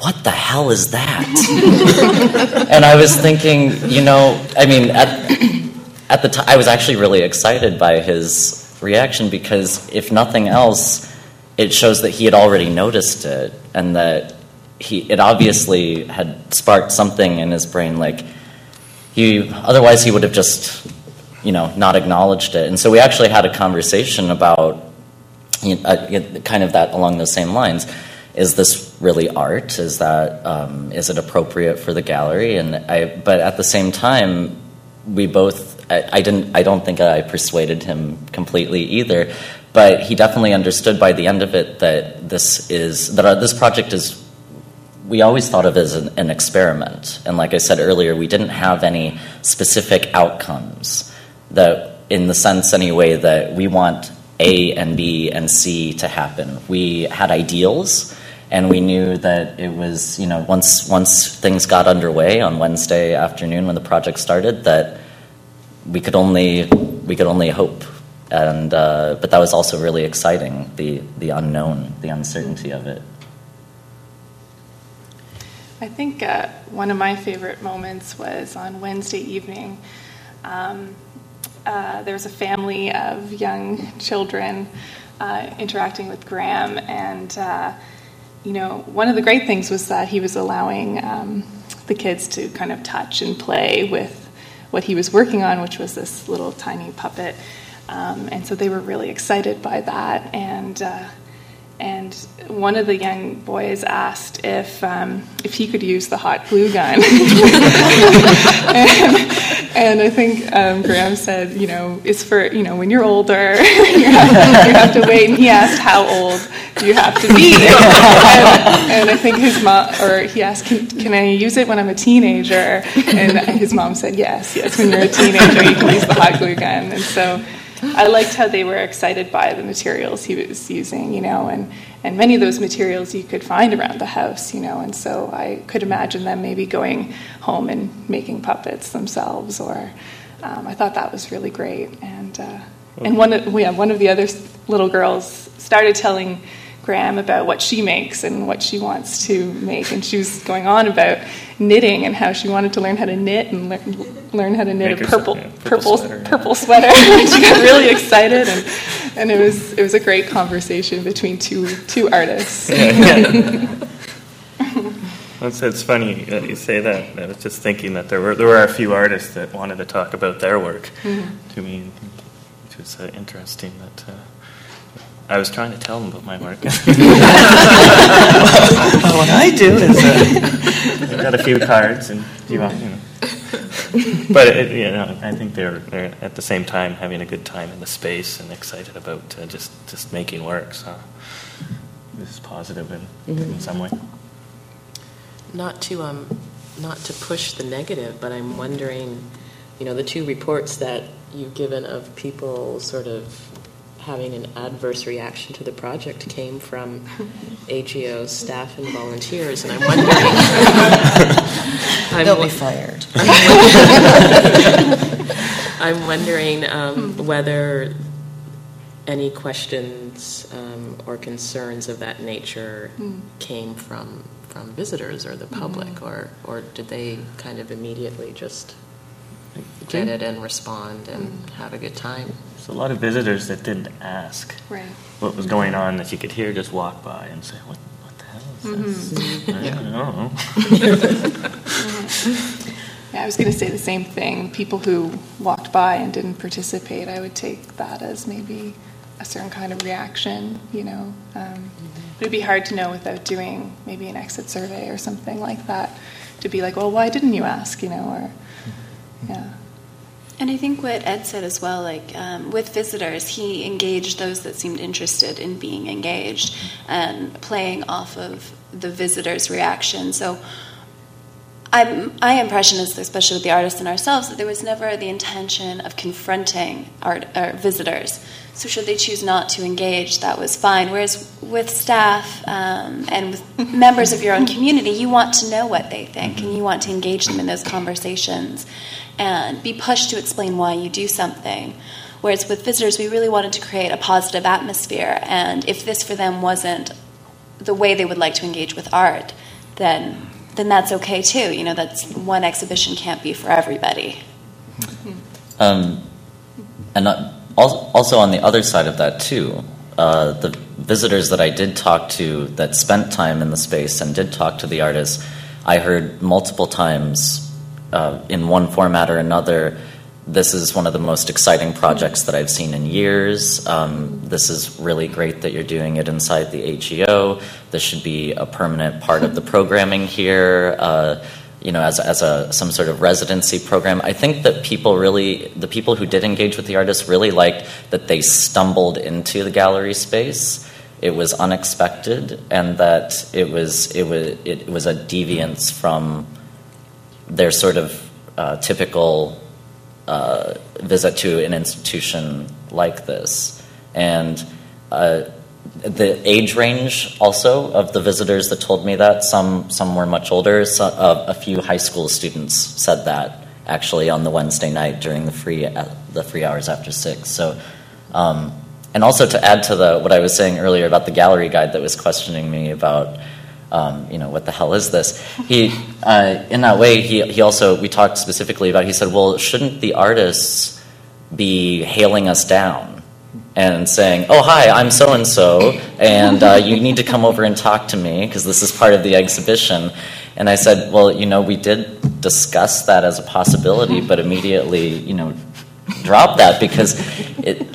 what the hell is that?" and I was thinking, you know, I mean, at at the time, I was actually really excited by his reaction because, if nothing else, it shows that he had already noticed it, and that he it obviously had sparked something in his brain like he otherwise he would have just you know not acknowledged it. And so we actually had a conversation about you know, uh, kind of that along those same lines. Is this really art? Is that um, is it appropriate for the gallery? And i but at the same time we both I, I didn't i don't think i persuaded him completely either but he definitely understood by the end of it that this is that our, this project is we always thought of as an, an, experiment. And like I said earlier, we didn't have any specific outcomes that, in the sense anyway, that we want A and B and C to happen. We had ideals, and we knew that it was, you know, once once things got underway on Wednesday afternoon when the project started, that we could only we could only hope. And uh, but that was also really exciting, the the unknown, the uncertainty of it. I think uh, one of my favorite moments was on Wednesday evening. Um, uh, there was a family of young children uh, interacting with Graham, and uh, you know, one of the great things was that he was allowing um, the kids to kind of touch and play with what he was working on, which was this little tiny puppet. Um, and so they were really excited by that, and uh, and one of the young boys asked if um, if he could use the hot glue gun, and, and, I think um, Graham said, you know, it's for you know when you're older, you, have, you, have, to wait. And he asked, how old do you have to be? And, and I think his mom, or he asked, can, can, I use it when I'm a teenager? And his mom said, yes, yes. When you're a teenager, you can use the hot glue gun. And so. I liked how they were excited by the materials he was using, you know, and, and many of those materials you could find around the house, you know, and so I could imagine them maybe going home and making puppets themselves, or um, I thought that was really great. And, uh, and one, of, yeah, one of the other little girls started telling Graham about what she makes and what she wants to make. And she was going on about knitting and how she wanted to learn how to knit and learn, learn how to knit Make a purple herself, yeah, purple purple sweater, purple sweater. she got really excited, and, and it was it was a great conversation between two two artists. It's, it's funny that you say that. I was just thinking that there were there were a few artists that wanted to talk about their work to me, which was uh, interesting. That uh, I was trying to tell them about my work. what I do is uh, I got a few cards and you know. You know. but it, you know, I think they're, they're at the same time having a good time in the space and excited about uh, just just making work. So this is positive in, in some way. Not to um, not to push the negative, but I'm wondering, you know, the two reports that you've given of people sort of having an adverse reaction to the project came from AGO staff and volunteers, and I'm wondering. I'm They'll be fired. I'm wondering um, whether any questions um, or concerns of that nature came from from visitors or the public, or or did they kind of immediately just get it and respond and have a good time? There's a lot of visitors that didn't ask Right. what was going on that you could hear just walk by and say, "What, what the hell is this?" I don't know. Yeah, I was going to say the same thing. People who walked by and didn't participate, I would take that as maybe a certain kind of reaction, you know. Um, but it'd be hard to know without doing maybe an exit survey or something like that to be like, well, why didn't you ask, you know, or, yeah. And I think what Ed said as well, like um, with visitors, he engaged those that seemed interested in being engaged and playing off of the visitors' reaction. So, I'm, my impression is, especially with the artists and ourselves, that there was never the intention of confronting art or visitors. So, should they choose not to engage, that was fine. Whereas with staff um, and with members of your own community, you want to know what they think and you want to engage them in those conversations and be pushed to explain why you do something. Whereas with visitors, we really wanted to create a positive atmosphere, and if this for them wasn't the way they would like to engage with art, then then that's okay too. You know, that's one exhibition can't be for everybody. Um, and also on the other side of that too, uh, the visitors that I did talk to that spent time in the space and did talk to the artists, I heard multiple times uh, in one format or another. This is one of the most exciting projects that I've seen in years. Um, this is really great that you're doing it inside the AGO. This should be a permanent part of the programming here. Uh, you know, as, as a some sort of residency program. I think that people really, the people who did engage with the artists, really liked that they stumbled into the gallery space. It was unexpected, and that it was it was it was a deviance from their sort of uh, typical uh, visit to an institution like this, and. Uh, the age range also of the visitors that told me that some some were much older. So, uh, a few high school students said that actually on the Wednesday night during the free uh, the free hours after six. So, um, and also to add to the what I was saying earlier about the gallery guide that was questioning me about. Um, you know what the hell is this? He, uh, in that way, he he also we talked specifically about. He said, "Well, shouldn't the artists be hailing us down?" and saying, "Oh, hi, I'm so and so, and uh, you need to come over and talk to me because this is part of the exhibition." And I said, "Well, you know, we did discuss that as a possibility, but immediately, you know, dropped that because it,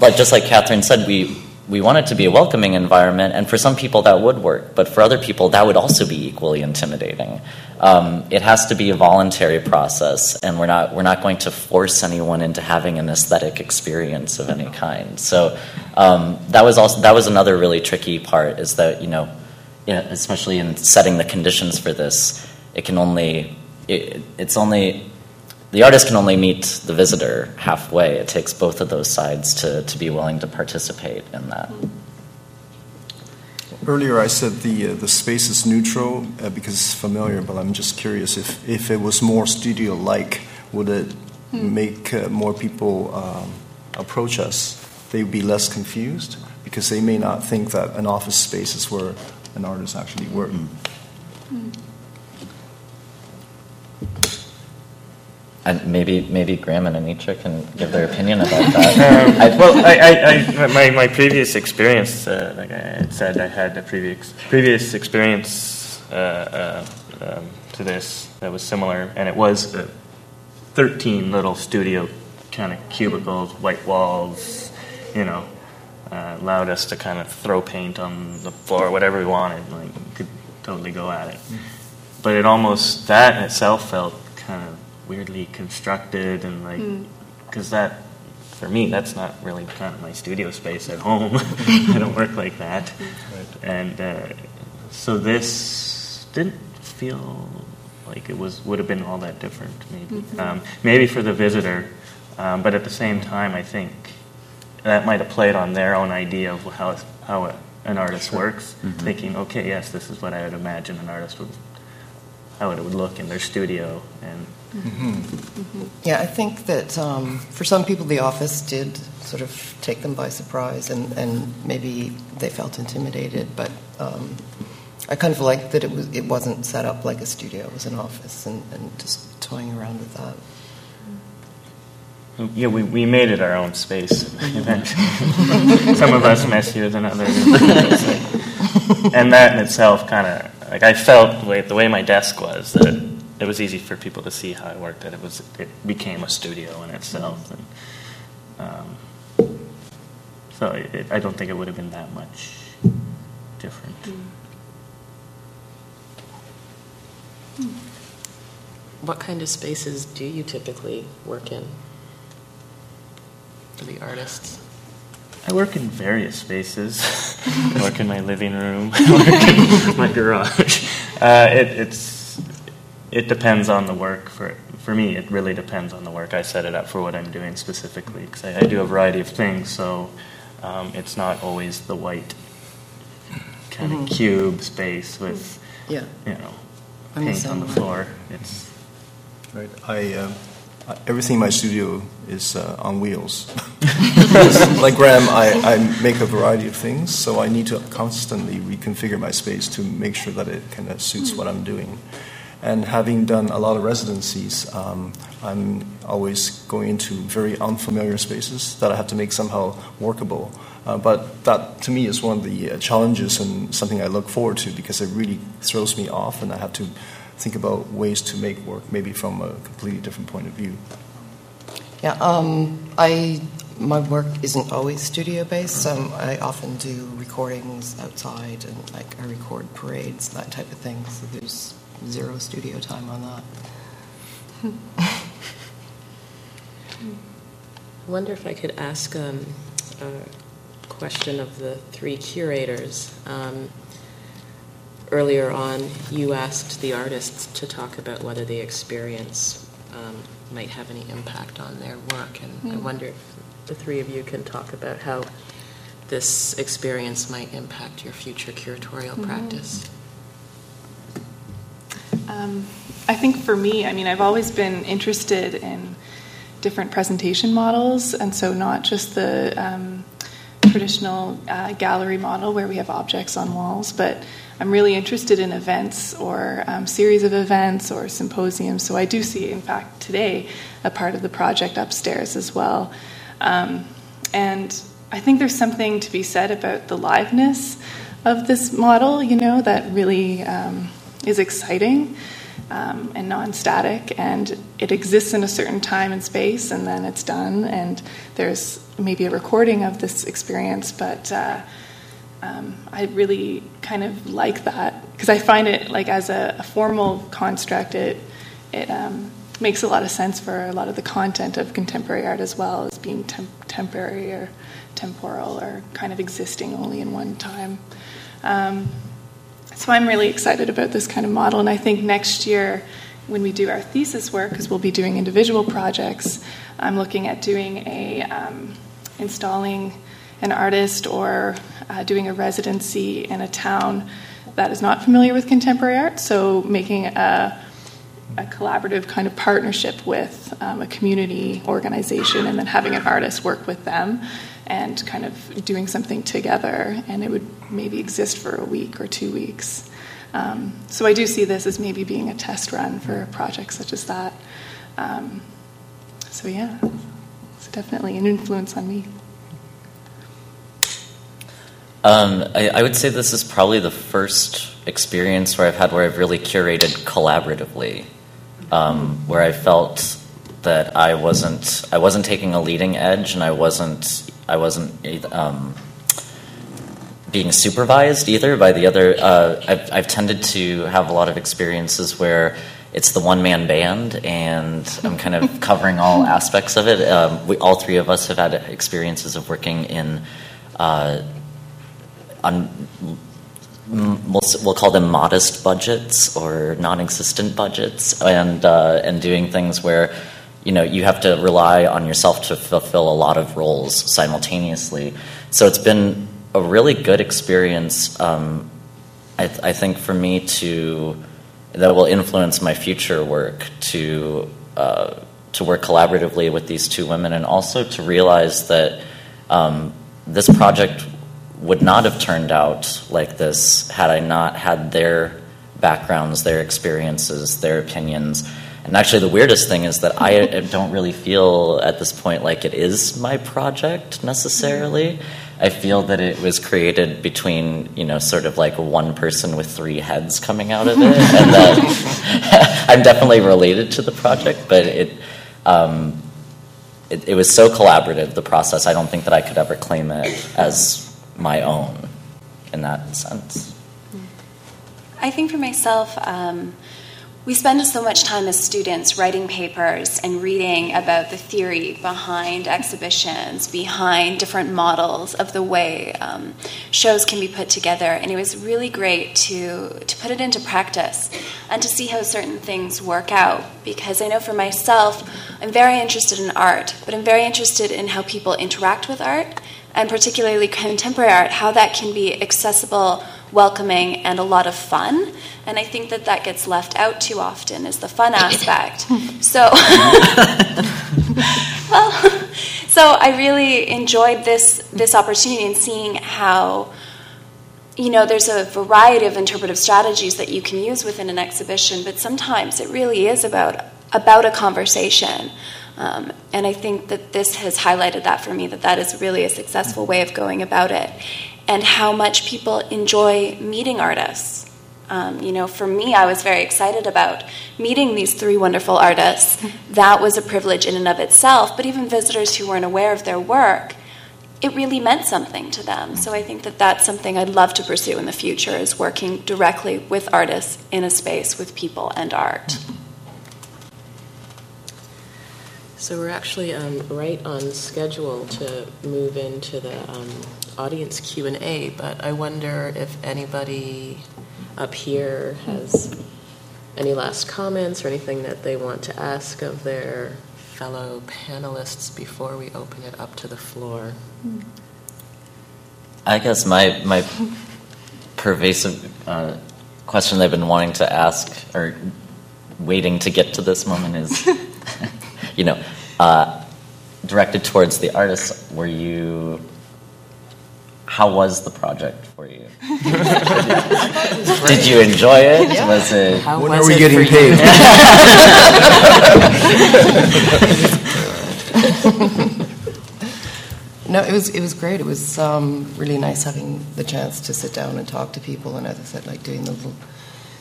like just like Catherine said, we we want it to be a welcoming environment, and for some people that would work, but for other people that would also be equally intimidating. Um, it has to be a voluntary process, and we're not we're not going to force anyone into having an aesthetic experience of any kind. So um, that was also that was another really tricky part is that you know, especially in setting the conditions for this, it can only it, it's only the artist can only meet the visitor halfway. It takes both of those sides to, to be willing to participate in that. Earlier, I said the uh, the space is neutral uh, because it's familiar, but I'm just curious if, if it was more studio like, would it hmm. make uh, more people um, approach us? They'd be less confused because they may not think that an office space is where an artist actually works. Hmm. And maybe maybe Graham and Anitra can give their opinion about that. Um, I, well, I, I, my, my previous experience, uh, like I had said, I had a previous previous experience uh, uh, um, to this that was similar, and it was 13 little studio kind of cubicles, white walls, you know, uh, allowed us to kind of throw paint on the floor, whatever we wanted, like could totally go at it. Mm. But it almost that in itself felt kind of weirdly constructed and like because mm. that for me that's not really kind of my studio space at home i don't work like that right. and uh, so this didn't feel like it was would have been all that different maybe mm-hmm. um, maybe for the visitor um, but at the same time i think that might have played on their own idea of how how a, an artist sure. works mm-hmm. thinking okay yes this is what i would imagine an artist would how it would look in their studio and Mm-hmm. Mm-hmm. Yeah, I think that um, for some people, the office did sort of take them by surprise, and, and maybe they felt intimidated. But um, I kind of liked that it was it wasn't set up like a studio; it was an office, and, and just toying around with that. Yeah, we, we made it our own space eventually. Some of us messier than others. and that in itself kind of, like, I felt the way, the way my desk was that it was easy for people to see how I worked. That it was it became a studio in itself, and um, so it, I don't think it would have been that much different. Hmm. What kind of spaces do you typically work in for the artists? I work in various spaces. I work in my living room. I work in my garage. Uh, it, it's it depends on the work. For for me, it really depends on the work. I set it up for what I'm doing specifically because I, I, do a variety of things. So um, it's not always the white kind mm-hmm. of cube space with yeah. you know paint on the floor. It's right. I. Uh, everything in my studio is uh, on wheels. like Graham, I, I, make a variety of things, so I need to constantly reconfigure my space to make sure that it kind of suits mm-hmm. what I'm doing. And having done a lot of residencies, um, I'm always going into very unfamiliar spaces that I have to make somehow workable. Uh, but that, to me, is one of the uh, challenges and something I look forward to because it really throws me off, and I have to think about ways to make work, maybe from a completely different point of view. Yeah, um, I my work isn't always studio based. Um, I often do recordings outside, and like I record parades, that type of thing. So there's zero studio time on that. I wonder if I could ask um, a question of the three curators. Um, earlier on, you asked the artists to talk about whether the experience um, might have any impact on their work, and mm. I hmm. wonder if the three of you can talk about how this experience might impact your future curatorial mm-hmm. practice. Um, I think for me, I mean, I've always been interested in different presentation models, and so not just the um, traditional uh, gallery model where we have objects on walls, but I'm really interested in events or um, series of events or symposiums. So I do see, in fact, today a part of the project upstairs as well. Um, and I think there's something to be said about the liveness of this model, you know, that really um, is exciting um, and non static, and it exists in a certain time and space, and then it's done. And there's maybe a recording of this experience, but uh, um, I really kind of like that because I find it like as a, a formal construct, it it um, makes a lot of sense for a lot of the content of contemporary art as well as being temp- temporary or temporal or kind of existing only in one time. Um, so I'm really excited about this kind of model, and I think next year when we do our thesis work, because we'll be doing individual projects, I'm looking at doing a um, installing an artist or uh, doing a residency in a town that is not familiar with contemporary art. So making a, a collaborative kind of partnership with um, a community organization, and then having an artist work with them and kind of doing something together, and it would maybe exist for a week or two weeks. Um, so I do see this as maybe being a test run for a project such as that. Um, so yeah, it's definitely an influence on me. Um, I, I, would say this is probably the first experience where I've had where I've really curated collaboratively, um, where I felt that I wasn't I wasn't taking a leading edge and I wasn't I wasn't um, being supervised either by the other. Uh, I've, I've, tended to have a lot of experiences where it's the one man band, and I'm kind of covering all aspects of it. Um, we, all three of us have had experiences of working in. Uh, on, we'll, we'll call them modest budgets or non-existent budgets, and uh, and doing things where you know you have to rely on yourself to fulfill a lot of roles simultaneously. So it's been a really good experience. Um, I, th- I, think for me to that will influence my future work to uh, to work collaboratively with these two women, and also to realize that um, this project would not have turned out like this had I not had their backgrounds, their experiences, their opinions. And actually, the weirdest thing is that I don't really feel at this point like it is my project necessarily. I feel that it was created between, you know, sort of like one person with three heads coming out of it, and that I'm definitely related to the project, but it, um, it, it was so collaborative. The process, I don't think that I could ever claim it as my own in that sense. I think for myself. Um, we spend so much time as students writing papers and reading about the theory behind exhibitions, behind different models of the way um, shows can be put together. And it was really great to, to put it into practice and to see how certain things work out. Because I know for myself, I'm very interested in art, but I'm very interested in how people interact with art, and particularly contemporary art, how that can be accessible welcoming, and a lot of fun. And I think that that gets left out too often is the fun aspect. so, well, so I really enjoyed this this opportunity and seeing how you know there's a variety of interpretive strategies that you can use within an exhibition, but sometimes it really is about about a conversation. Um, and I think that this has highlighted that for me that that is really a successful way of going about it and how much people enjoy meeting artists. Um, you know, for me, I was very excited about meeting these three wonderful artists. That was a privilege in and of itself, but even visitors who weren't aware of their work, it really meant something to them. So I think that that's something I'd love to pursue in the future is working directly with artists in a space with people and art. So we're actually um, right on schedule to move into the um, audience Q and A. But I wonder if anybody up here has any last comments or anything that they want to ask of their fellow panelists before we open it up to the floor. I guess my my pervasive uh, question they've been wanting to ask or waiting to get to this moment is you know, uh, directed towards the artists. Were you? How was the project for you? Did you enjoy it? Yeah. Was it? How when was are we getting paid? no, it was it was great. It was um, really nice having the chance to sit down and talk to people, and as I said, like doing the little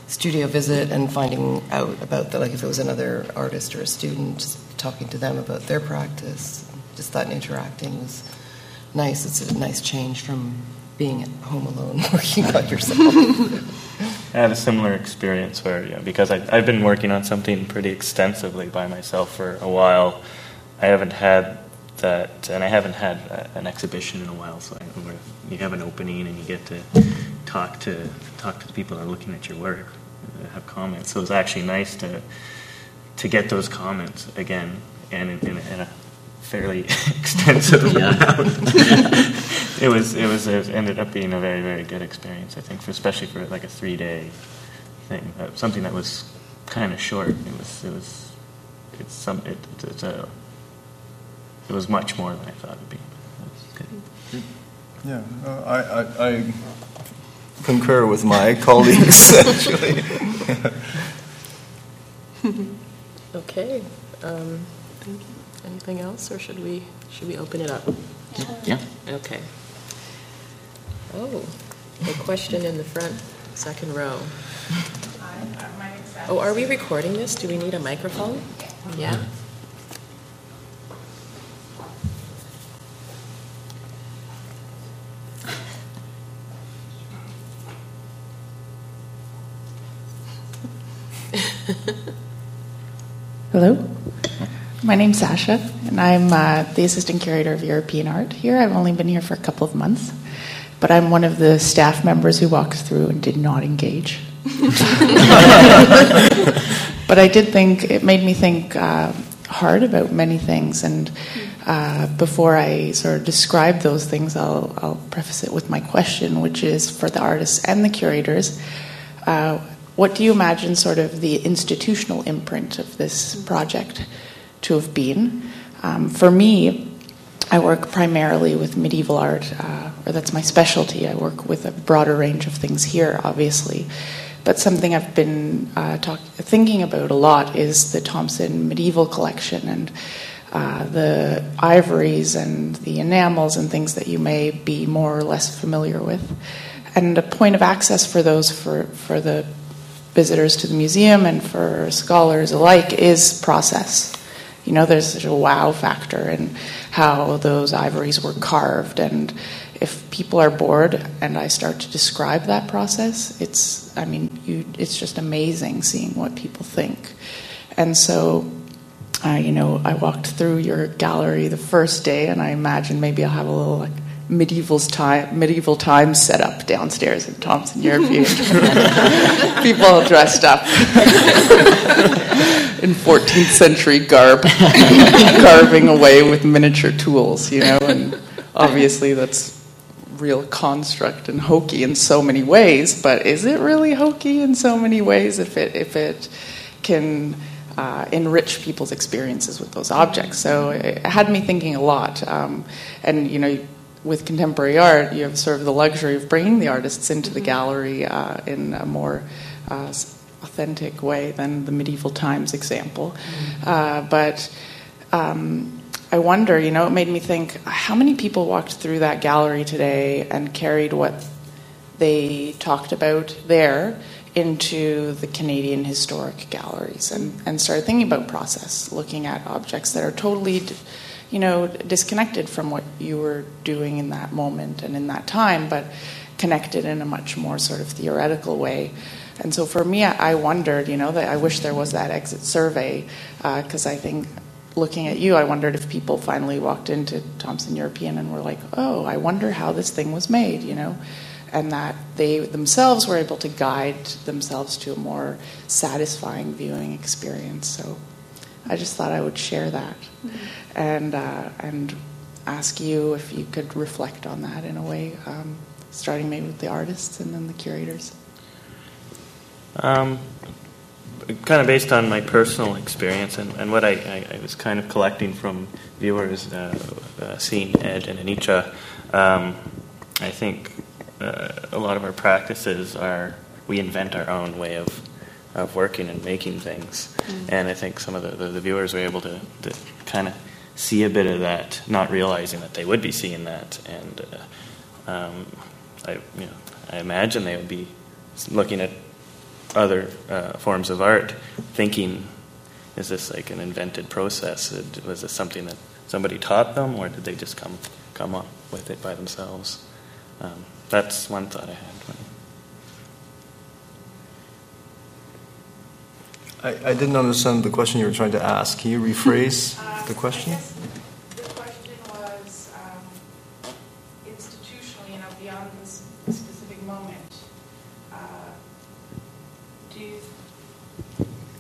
studio visit and finding out about the like if it was another artist or a student, just talking to them about their practice. just that interacting was nice. It's a nice change from being at home alone working on yourself. I had a similar experience where, because I, I've been working on something pretty extensively by myself for a while, I haven't had that, and I haven't had a, an exhibition in a while. So I, you have an opening and you get to talk to talk to the people that are looking at your work, uh, have comments. So it's actually nice to to get those comments again and in, in, a, in a fairly extensive amount. it was it was it ended up being a very very good experience. I think, for, especially for like a three day thing, uh, something that was kind of short. It was it was it's some it, it's a it was much more than I thought it'd be. Yeah, uh, I, I, I concur with my colleagues actually. okay. Um, anything else, or should we should we open it up? Yeah. Okay. Oh, a question in the front, second row. Oh, are we recording this? Do we need a microphone? Yeah. Hello. My name's Sasha, and I'm uh, the assistant curator of European art here. I've only been here for a couple of months, but I'm one of the staff members who walked through and did not engage. but I did think it made me think uh, hard about many things, and uh, before I sort of describe those things, I'll, I'll, preface it with my question, which is for the artists and the curators. What do you imagine sort of the institutional imprint of this project to have been. Um, for me, I work primarily with medieval art, uh, or that's my specialty. I work with a broader range of things here, obviously. But something I've been uh, talk- thinking about a lot is the Thomson Medieval Collection and uh, the ivories and the enamels and things that you may be more or less familiar with. And a point of access for those for, for the visitors to the museum and for scholars alike is process. You know, there's such a wow factor in how those ivories were carved. And if people are bored and I start to describe that process, it's, I mean, you, it's just amazing seeing what people think. And so, uh, you know, I walked through your gallery the first day, and I imagine maybe I'll have a little like, medieval time medieval times set up downstairs in Thomson European. People dressed up in 14th century garb, carving away with miniature tools, you know, and obviously that's real construct and hokey in so many ways, but is it really hokey in so many ways if it if it can uh, enrich people's experiences with those objects? So it had me thinking a lot, um, and you know with contemporary art, you have sort of the luxury of bringing the artists into the gallery uh, in a more uh, authentic way than the medieval times example. Uh, but um, I wonder, you know, it made me think how many people walked through that gallery today and carried what they talked about there into the Canadian historic galleries and, and started thinking about process, looking at objects that are totally you know, disconnected from what you were doing in that moment and in that time, but connected in a much more sort of theoretical way. And so for me, I wondered, you know, that I wish there was that exit survey because uh, I think looking at you, I wondered if people finally walked into Thomson European and were like, oh, I wonder how this thing was made, you know, and that they themselves were able to guide themselves to a more satisfying viewing experience. So I just thought I would share that. Mm-hmm and uh, and ask you if you could reflect on that in a way, um, starting maybe with the artists and then the curators. Um, kind of based on my personal experience and, and what I, I, I was kind of collecting from viewers, uh, uh, seeing Ed and Anitra, um, I think uh, a lot of our practices are we invent our own way of of working and making things, mm-hmm. and I think some of the, the, the viewers were able to, to kind of see a bit of that, not realizing that they would be seeing that, and uh, um, I, you know, I imagine they would be looking at other uh, forms of art, thinking, "Is this like an invented process? Was this something that somebody taught them, or did they just come come up with it by themselves? Um, that's one thought I had. I, I didn't understand the question you were trying to ask. Can you rephrase Uh, the question? The question was um, institutionally, you know, beyond this specific moment. Uh, do you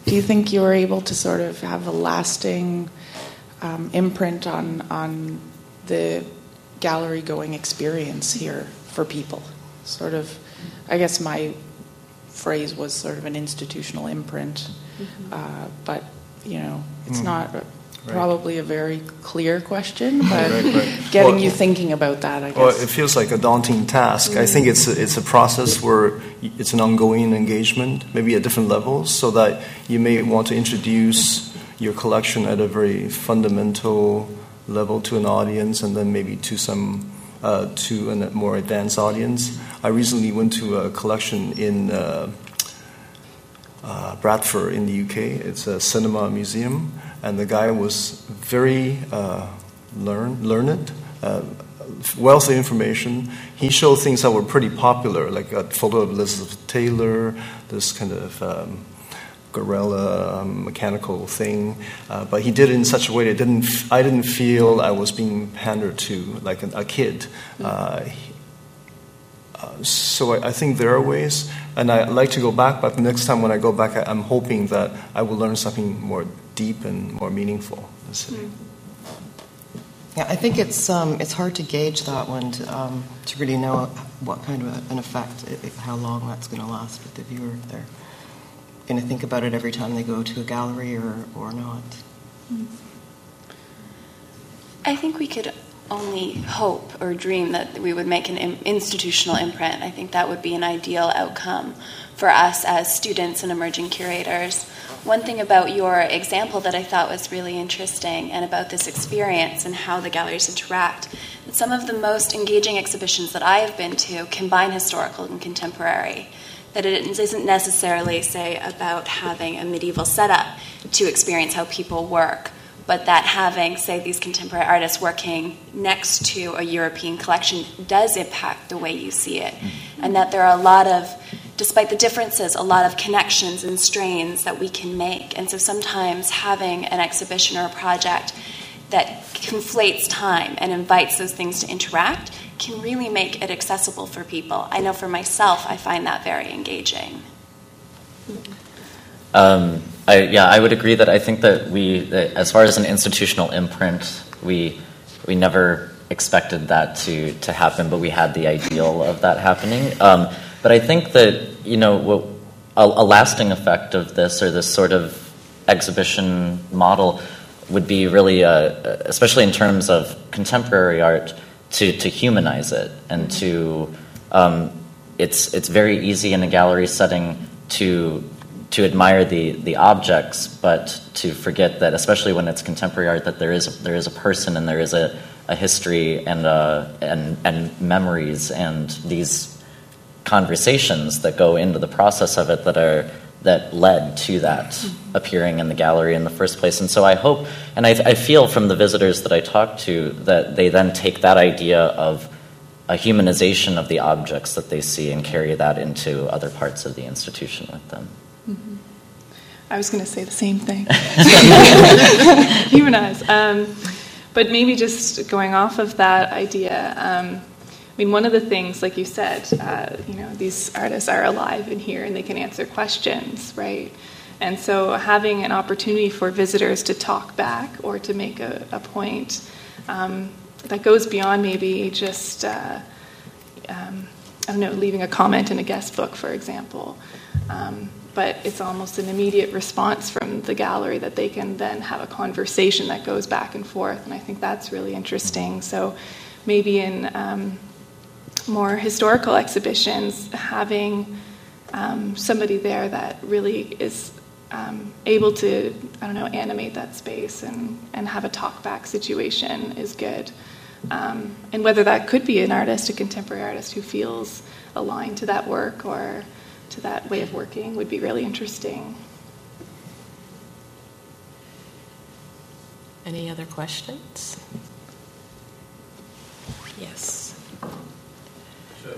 Do you think you were able to sort of have a lasting um, imprint on on the gallery going experience here for people? Sort of, I guess my phrase was sort of an institutional imprint, uh, but you know, it's Mm. not a, probably a very clear question, but Right, right. getting Well- you thinking about that, I guess. Well, it feels like a daunting task. I think it's a, it's a process where y- it's an ongoing engagement, maybe at different levels, so that you may want to introduce your collection at a very fundamental level to an audience, and then maybe to some uh, to a more advanced audience. I recently went to a collection in. Uh, uh, Bradford in the UK. It's a cinema museum, and the guy was very uh, learn, learned, uh, wealth information. He showed things that were pretty popular, like a photo of Elizabeth Taylor, this kind of um, gorilla um, mechanical thing. Uh, but he did it in such a way that didn't. I didn't feel I was being pandered to like a, a kid. Uh, so I, I think there are ways, and I like to go back. But the next time when I go back, I, I'm hoping that I will learn something more deep and more meaningful. Let's say. Yeah, I think it's um, it's hard to gauge that one to, um, to really know what kind of a, an effect, i- i- how long that's going to last with the viewer. If they're going to think about it every time they go to a gallery or, or not. I think we could only hope or dream that we would make an institutional imprint. I think that would be an ideal outcome for us as students and emerging curators. One thing about your example that I thought was really interesting and about this experience and how the galleries interact, that some of the most engaging exhibitions that I have been to combine historical and contemporary. That it isn't necessarily, say, about having a medieval setup to experience how people work, but that having, say, these contemporary artists working next to a European collection does impact the way you see it. And that there are a lot of, despite the differences, a lot of connections and strains that we can make. And so sometimes having an exhibition or a project that conflates time and invites those things to interact can really make it accessible for people. I know for myself, I find that very engaging. Um, I, yeah, I would agree that I think that we, that as far as an institutional imprint, we we never expected that to to happen, but we had the ideal of that happening. Um, but I think that you know what, a, a lasting effect of this or this sort of exhibition model would be really, uh, especially in terms of contemporary art, to to humanize it and to um, it's it's very easy in a gallery setting to to admire the the objects, but to forget that, especially when it's contemporary art, that there is there is a person and there is a, a history and uh, and and memories and these conversations that go into the process of it that are that led to that appearing in the gallery in the first place. And so I hope, and I, I feel from the visitors that I talk to, that they then take that idea of a humanization of the objects that they see and carry that into other parts of the institution with them. I was going to say the same thing. Humanize. Um, but maybe just going off of that idea, um, I mean, one of the things, like you said, uh, you know, these artists are alive in here and they can answer questions, right? And so having an opportunity for visitors to talk back or to make a, a point um, that goes beyond maybe just, uh, um, I don't know, leaving a comment in a guest book, for example. Um, but it's almost an immediate response from the gallery that they can then have a conversation that goes back and forth. And I think that's really interesting. So maybe in um, more historical exhibitions, having um, somebody there that really is um, able to, I don't know, animate that space and, and have a talk back situation is good. Um, and whether that could be an artist, a contemporary artist who feels aligned to that work or to that way of working would be really interesting. Any other questions? Yes.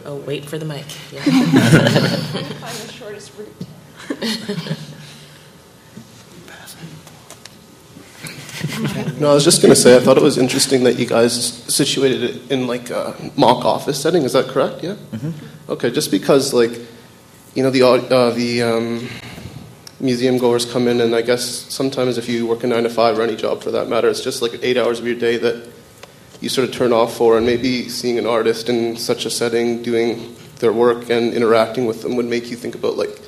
Oh, wait for the mic. Yeah. Find the shortest route. No, I was just going to say, I thought it was interesting that you guys situated it in like a mock office setting. Is that correct? Yeah. Mm-hmm. Okay, just because like, you know, the uh, the um, museum goers come in, and I guess sometimes if you work a nine to five or any job for that matter, it's just like eight hours of your day that you sort of turn off for, and maybe seeing an artist in such a setting doing their work and interacting with them would make you think about like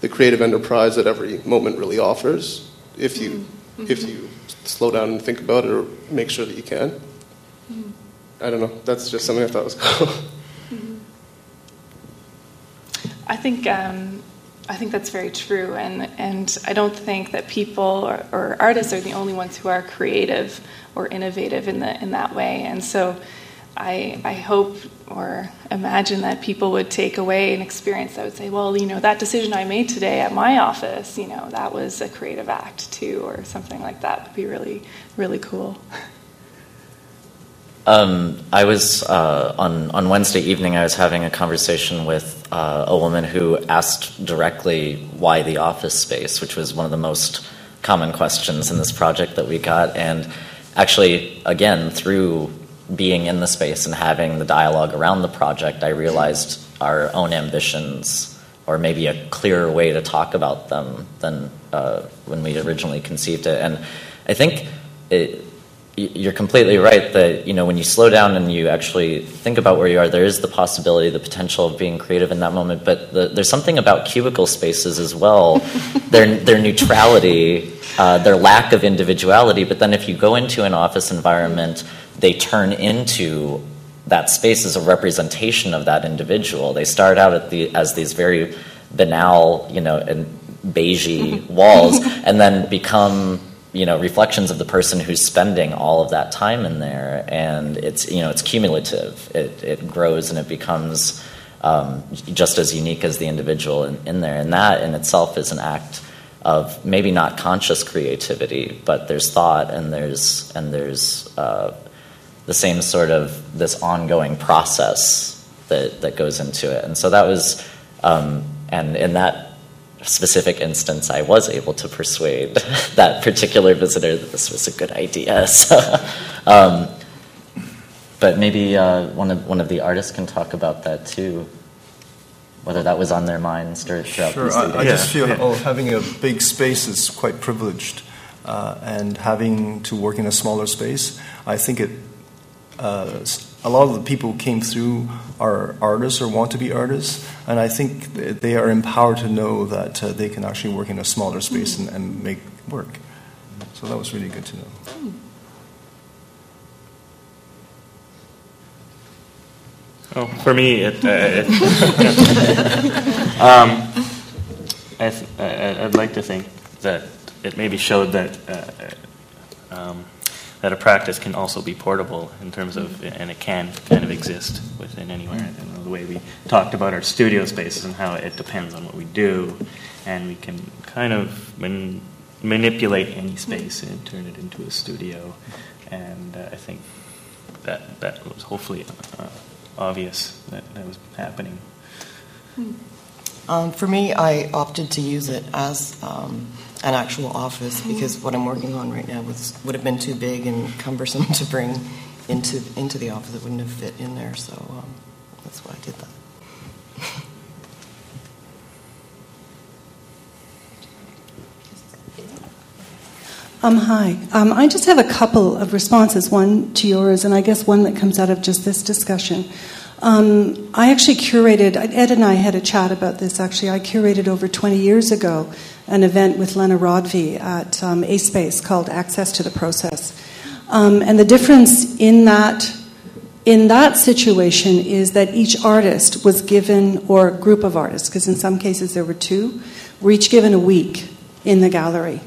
the creative enterprise that every moment really offers. If you if you slow down and think about it, or make sure that you can. I don't know. That's just something I thought was cool. I think um, I think that's very true, and and I don't think that people or, or artists are the only ones who are creative or innovative in the in that way. And so, I I hope or imagine that people would take away an experience that would say, well, you know, that decision I made today at my office, you know, that was a creative act too, or something like that would be really really cool. Um, I was uh, on on Wednesday evening. I was having a conversation with uh, a woman who asked directly why the office space, which was one of the most common questions in this project that we got. And actually, again, through being in the space and having the dialogue around the project, I realized our own ambitions, or maybe a clearer way to talk about them than uh, when we originally conceived it. And I think it, you're completely right that you know when you slow down and you actually think about where you are, there is the possibility, the potential of being creative in that moment. But the, there's something about cubicle spaces as well, their their neutrality, uh, their lack of individuality. But then if you go into an office environment, they turn into that space as a representation of that individual. They start out at the as these very banal, you know, and beigey walls, and then become you know reflections of the person who's spending all of that time in there. And it's you know it's cumulative. It, it grows and it becomes um, just as unique as the individual in, in there. And that in itself is an act of maybe not conscious creativity but there's thought and there's and there's uh, the same sort of this ongoing process that that goes into it. And so that was um, and in that specific instance, I was able to persuade that particular visitor that this was a good idea. So, um, but maybe uh, one of one of the artists can talk about that too, whether that was on their minds throughout Sure, these I, I just feel oh, having a big space is quite privileged, uh, and having to work in a smaller space, I think it. Uh, a lot of the people who came through are artists or want to be artists, and I think they are empowered to know that uh, they can actually work in a smaller space and, and make work. So that was really good to know. Oh, for me, it, uh, it, um, I th- I'd like to think that it maybe showed that uh, um, that a practice can also be portable in terms of, and it can kind of exist within anywhere. Know the way we talked about our studio spaces and how it depends on what we do, and we can kind of man- manipulate any space and turn it into a studio. And uh, I think that that was hopefully uh, obvious that that was happening. Um, for me, I opted to use it as um, an actual office because what I'm working on right now was, would have been too big and cumbersome to bring into into the office. It wouldn't have fit in there, so um, that's why I did that. Um, hi. Um, I just have a couple of responses, one to yours, and I guess one that comes out of just this discussion. Um, I actually curated, Ed and I had a chat about this actually. I curated over 20 years ago an event with Lena Rodvi at um, A Space called Access to the Process. Um, and the difference in that in that situation is that each artist was given, or group of artists, because in some cases there were two, were each given a week in the gallery,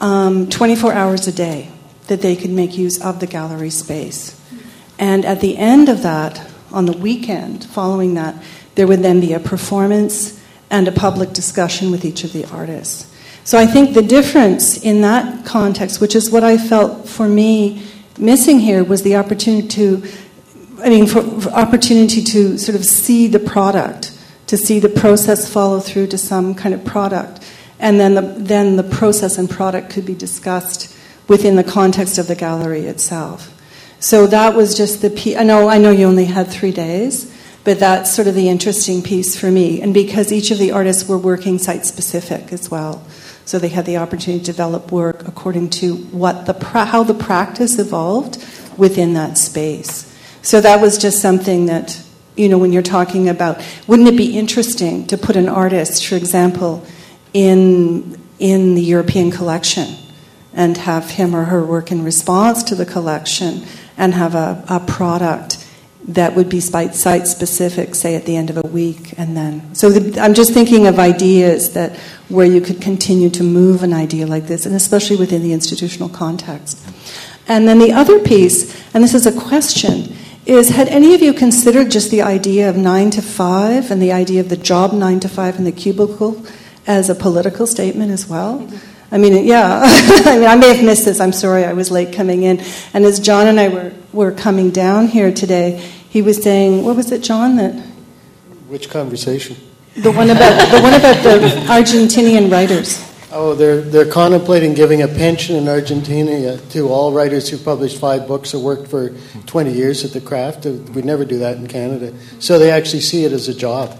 um, 24 hours a day that they could make use of the gallery space. And at the end of that, on the weekend following that, there would then be a performance and a public discussion with each of the artists. So I think the difference in that context, which is what I felt for me missing here, was the opportunity to, I mean, for, for opportunity to sort of see the product, to see the process follow through to some kind of product, and then the then the process and product could be discussed within the context of the gallery itself. So that was just the piece. I know I know you only had three days, but that's sort of the interesting piece for me, and because each of the artists were working site specific as well. So they had the opportunity to develop work according to what the how the practice evolved within that space. So that was just something that you know when you're talking about wouldn't it be interesting to put an artist, for example, in in the European collection and have him or her work in response to the collection and have a, a product that would be site specific, say at the end of a week, and then. So the, I'm just thinking of ideas that where you could continue to move an idea like this, and especially within the institutional context. And then the other piece, and this is a question, is had any of you considered just the idea of nine to five and the idea of the job nine to five in the cubicle as a political statement as well? Mm-hmm. I mean, yeah. I mean, I may have missed this. I'm sorry, I was late coming in. And as John and I were, were coming down here today, he was saying, what was it, John? That which conversation? The one about the one about the Argentinian writers. Oh, they're they're contemplating giving a pension in Argentina to all writers who published five books or worked for 20 years at the craft. We'd never do that in Canada. So they actually see it as a job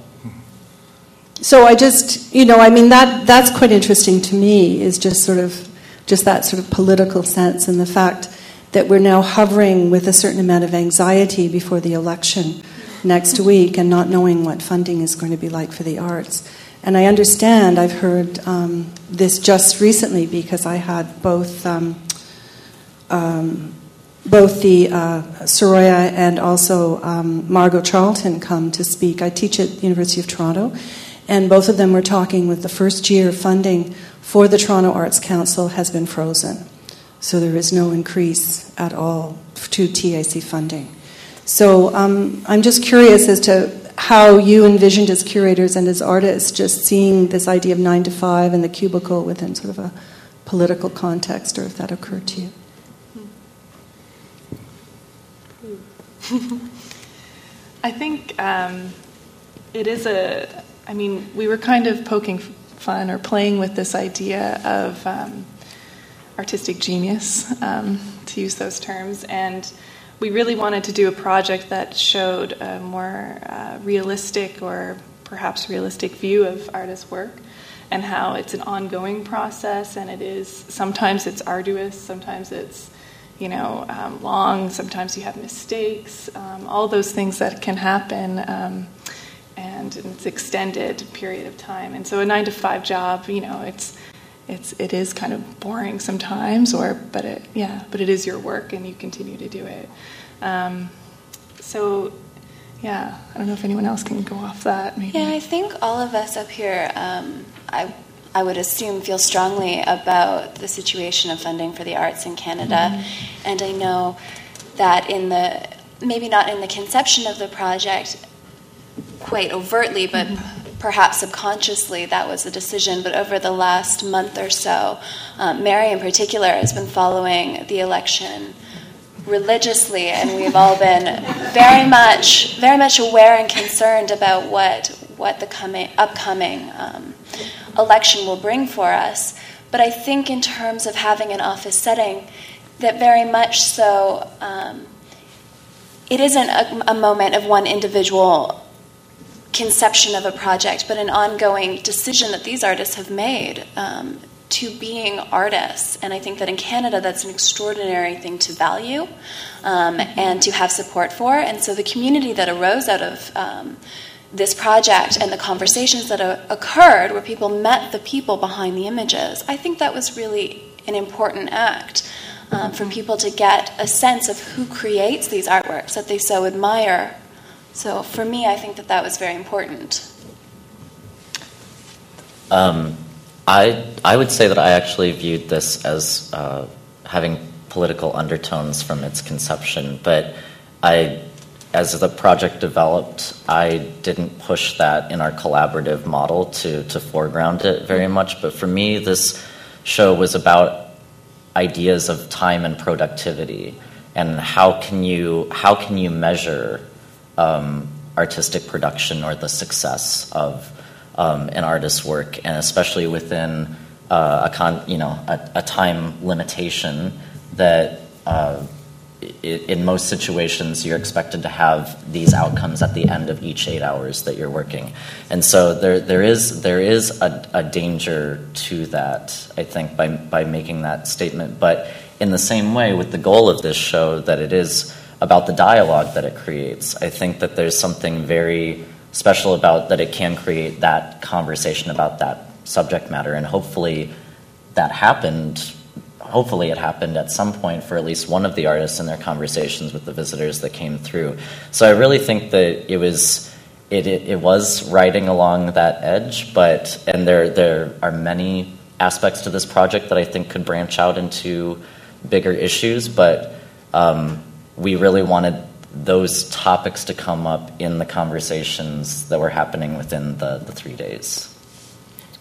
so I just, you know, I mean that that's quite interesting to me. Is just sort of just that sort of political sense and the fact that we're now hovering with a certain amount of anxiety before the election next week and not knowing what funding is going to be like for the arts. And I understand, I've heard um, this just recently because I had both um, um, both the uh, Soraya and also um, Margo Charlton come to speak. I teach at the University of Toronto, and both of them were talking with the first year funding for the Toronto Arts Council has been frozen. So there is no increase at all to TAC funding. So um, I'm just curious as to how you envisioned as curators and as artists just seeing this idea of nine to five and the cubicle within sort of a political context, or if that occurred to you. I think um, it is a I mean, we were kind of poking fun or playing with this idea of um, artistic genius, um, to use those terms, and we really wanted to do a project that showed a more uh, realistic or perhaps realistic view of artists' work and how it's an ongoing process and it is sometimes it's arduous, sometimes it's you know um, long, sometimes you have mistakes, um, all those things that can happen um, and it's extended period of time. And so a nine to five job, you know, it's it's it is kind of boring sometimes, or but it yeah, but it is your work and you continue to do it. Um, so yeah, I don't know if anyone else can go off that. Maybe. Yeah, I think all of us up here, um, I I would assume feel strongly about the situation of funding for the arts in Canada, mm-hmm. and I know that in the maybe not in the conception of the project quite overtly, but mm-hmm. Perhaps subconsciously, that was the decision. But over the last month or so, um, Mary in particular has been following the election religiously, and we've all been very much, very much aware and concerned about what what the coming, upcoming um, election will bring for us. But I think, in terms of having an office setting, that very much so. Um, it isn't a, a, moment of one individual conception of a project, but an ongoing decision that these artists have made um, to being artists. And I think that in Canada, that's an extraordinary thing to value um, and to have support for. And so the community that arose out of um, this project and the conversations that occurred, where people met the people behind the images, I think that was really an important act. Um, for people to get a sense of who creates these artworks that they so admire so for me, I think that that was very important. Um, I I would say that I actually viewed this as uh, having political undertones from its conception, but I as the project developed, I didn't push that in our collaborative model to, to foreground it very much. But for me, this show was about ideas of time and productivity and how can you how can you measure um, artistic production or the success of um, an artist's work, and especially within uh, a con, you know a, a time limitation that. Uh, in most situations, you're expected to have these outcomes at the end of each eight hours that you're working, and so there there is there is a, a danger to that. I think by by making that statement, but in the same way, with the goal of this show, that it is about the dialogue that it creates. I think that there's something very special about that it can create that conversation about that subject matter, and hopefully that happened hopefully it happened at some point for at least one of the artists in their conversations with the visitors that came through. So I really think that it was it, it, it was riding along that edge, but and there there are many aspects to this project that I think could branch out into bigger issues, but um, we really wanted those topics to come up in the conversations that were happening within the, the three days.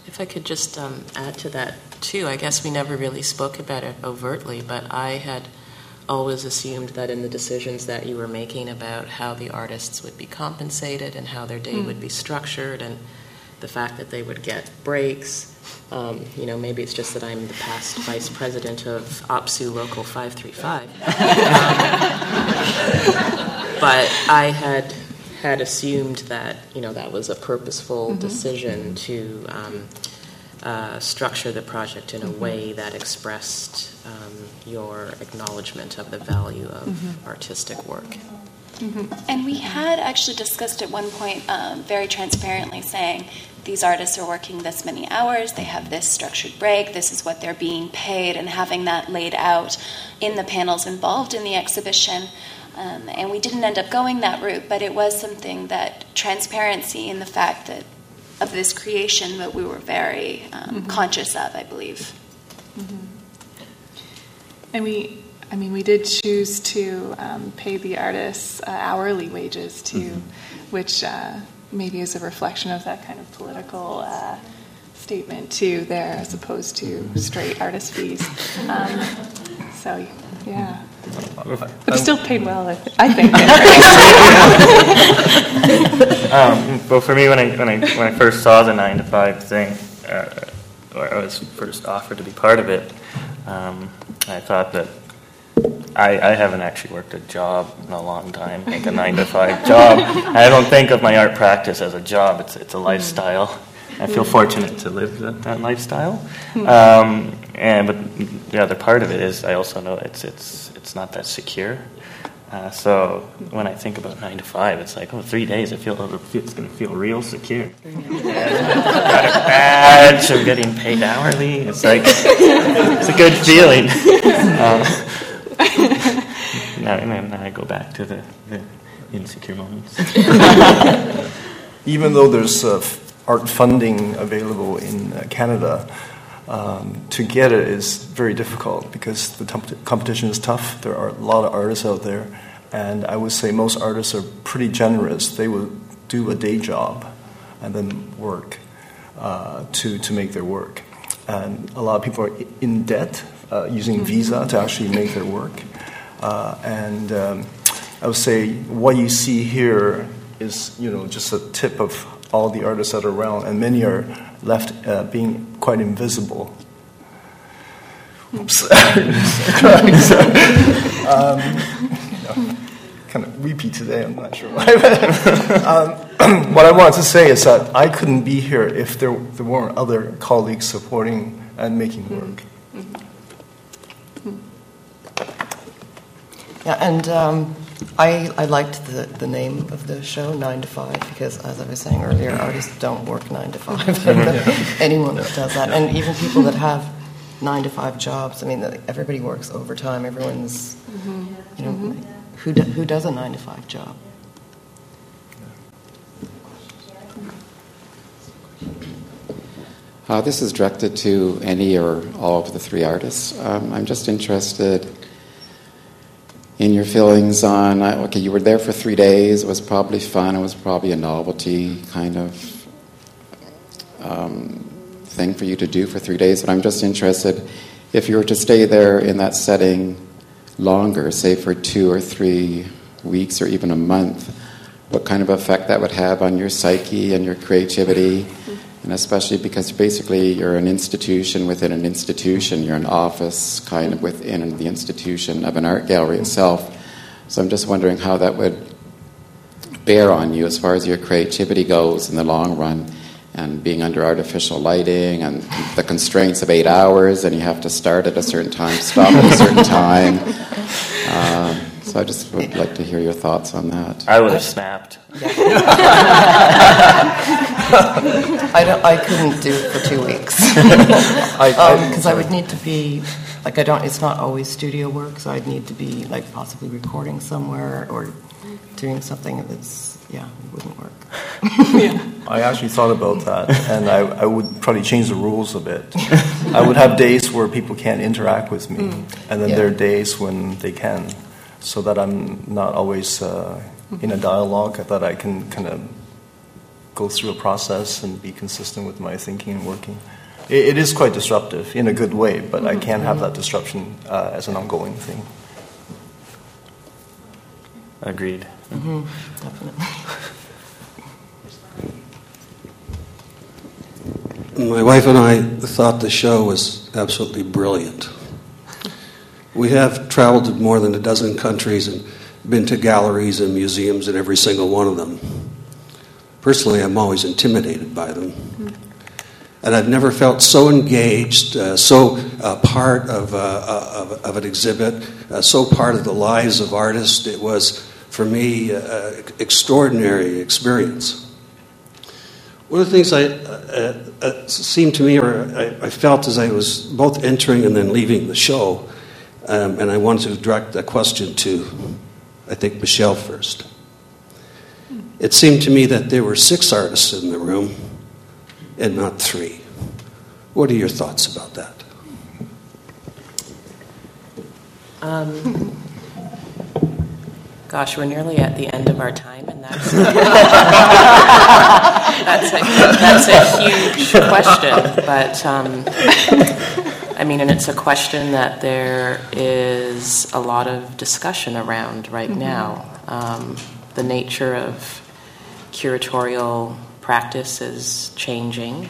If I could just um, add to that, too, I guess we never really spoke about it overtly, but I had always assumed that in the decisions that you were making about how the artists would be compensated and how their day mm. would be structured and the fact that they would get breaks. Um, you know, maybe it's just that I'm the past vice president of OPSEU Local 535. um, but I had had assumed that you know that was a purposeful mm-hmm. decision to um, uh, structure the project in a mm-hmm. way that expressed um, your acknowledgement of the value of mm-hmm. artistic work. Mm-hmm. And we had actually discussed at one point um, very transparently saying these artists are working this many hours, they have this structured break, this is what they're being paid, and having that laid out in the panels involved in the exhibition. Um, and we didn't end up going that route, but it was something that transparency in the fact that of this creation that we were very um, mm-hmm. conscious of, I believe. Mm-hmm. And we, I mean, we did choose to um, pay the artists uh, hourly wages too, mm-hmm. which uh, maybe is a reflection of that kind of political. Uh, statement too there as opposed to straight artist fees um, so yeah but still paid well, I, think. um, but for me, when I when I when I first saw the nine to five thing, uh, or I was first offered to be part of it, um, I thought that I, I haven't actually worked a job in a long time, like a nine to five job. I don't think of my art practice as a job; it's it's a lifestyle. I feel fortunate to live that, that lifestyle. Um, and but the other part of it is I also know it's it's it's not that secure. Uh, so when I think about nine to five, it's like, oh, three days. I feel it's going to feel real secure. got a badge. I'm getting paid hourly. It's like it's a good feeling. Um, now, and then I go back to the, the insecure moments. Even though there's uh, art funding available in uh, Canada, um, to get it is very difficult because the t- competition is tough. There are a lot of artists out there, and I would say most artists are pretty generous. They will do a day job and then work uh, to to make their work. And a lot of people are in debt uh, using mm-hmm. Visa to actually make their work. Uh, and um, I would say what you see here is you know just a tip of all the artists that are around, and many are left uh, being quite invisible. Oops. um, kind of weepy today, I'm not sure why. um, what I wanted to say is that I couldn't be here if there, there weren't other colleagues supporting and making work. Yeah, and um, I, I liked the, the name of the show, Nine to Five, because as I was saying earlier, artists don't work nine to five. Anyone that does that, and even people that have nine to five jobs. I mean, everybody works overtime. Everyone's, mm-hmm. you know, mm-hmm. who do, who does a nine to five job? Uh, this is directed to any or all of the three artists. Um, I'm just interested in your feelings on okay, you were there for three days. It was probably fun. It was probably a novelty kind of um, thing for you to do for three days. But I'm just interested if you were to stay there in that setting longer, say for two or three weeks or even a month, what kind of effect that would have on your psyche and your creativity and especially because basically you're an institution within an institution, you're an office kind of within the institution of an art gallery itself. So I'm just wondering how that would bear on you as far as your creativity goes in the long run and being under artificial lighting and the constraints of eight hours and you have to start at a certain time, stop at a certain time. Uh, so I just would like to hear your thoughts on that. I would have snapped. I, don't, I couldn't do it for two weeks because um, I would need to be like I don't. It's not always studio work, so I'd need to be like possibly recording somewhere or doing something that's yeah, it wouldn't work. yeah. I actually thought about that, and I, I would probably change the rules a bit. I would have days where people can't interact with me, mm. and then yeah. there are days when they can so that I'm not always uh, in a dialogue, that I can kind of go through a process and be consistent with my thinking and working. it, it is quite disruptive in a good way, but mm-hmm. I can't have that disruption uh, as an ongoing thing. Agreed. Mm-hmm. Definitely. My wife and I thought the show was absolutely brilliant. We have traveled to more than a dozen countries and been to galleries and museums in every single one of them. Personally, I'm always intimidated by them. And I've never felt so engaged, uh, so uh, part of, uh, uh of, of, an exhibit, uh, so part of the lives of artists. It was, for me, an uh, extraordinary experience. One of the things I seemed to me, or I, I felt as I was both entering and then leaving the show, um, and I want to direct a question to, I think, Michelle first. It seemed to me that there were six artists in the room and not three. What are your thoughts about that? Um, gosh, we're nearly at the end of our time, and that's that's, a, that's a huge question. But um, I mean, and it's a question that there is a lot of discussion around right mm-hmm. now. Um, the nature of curatorial practice is changing,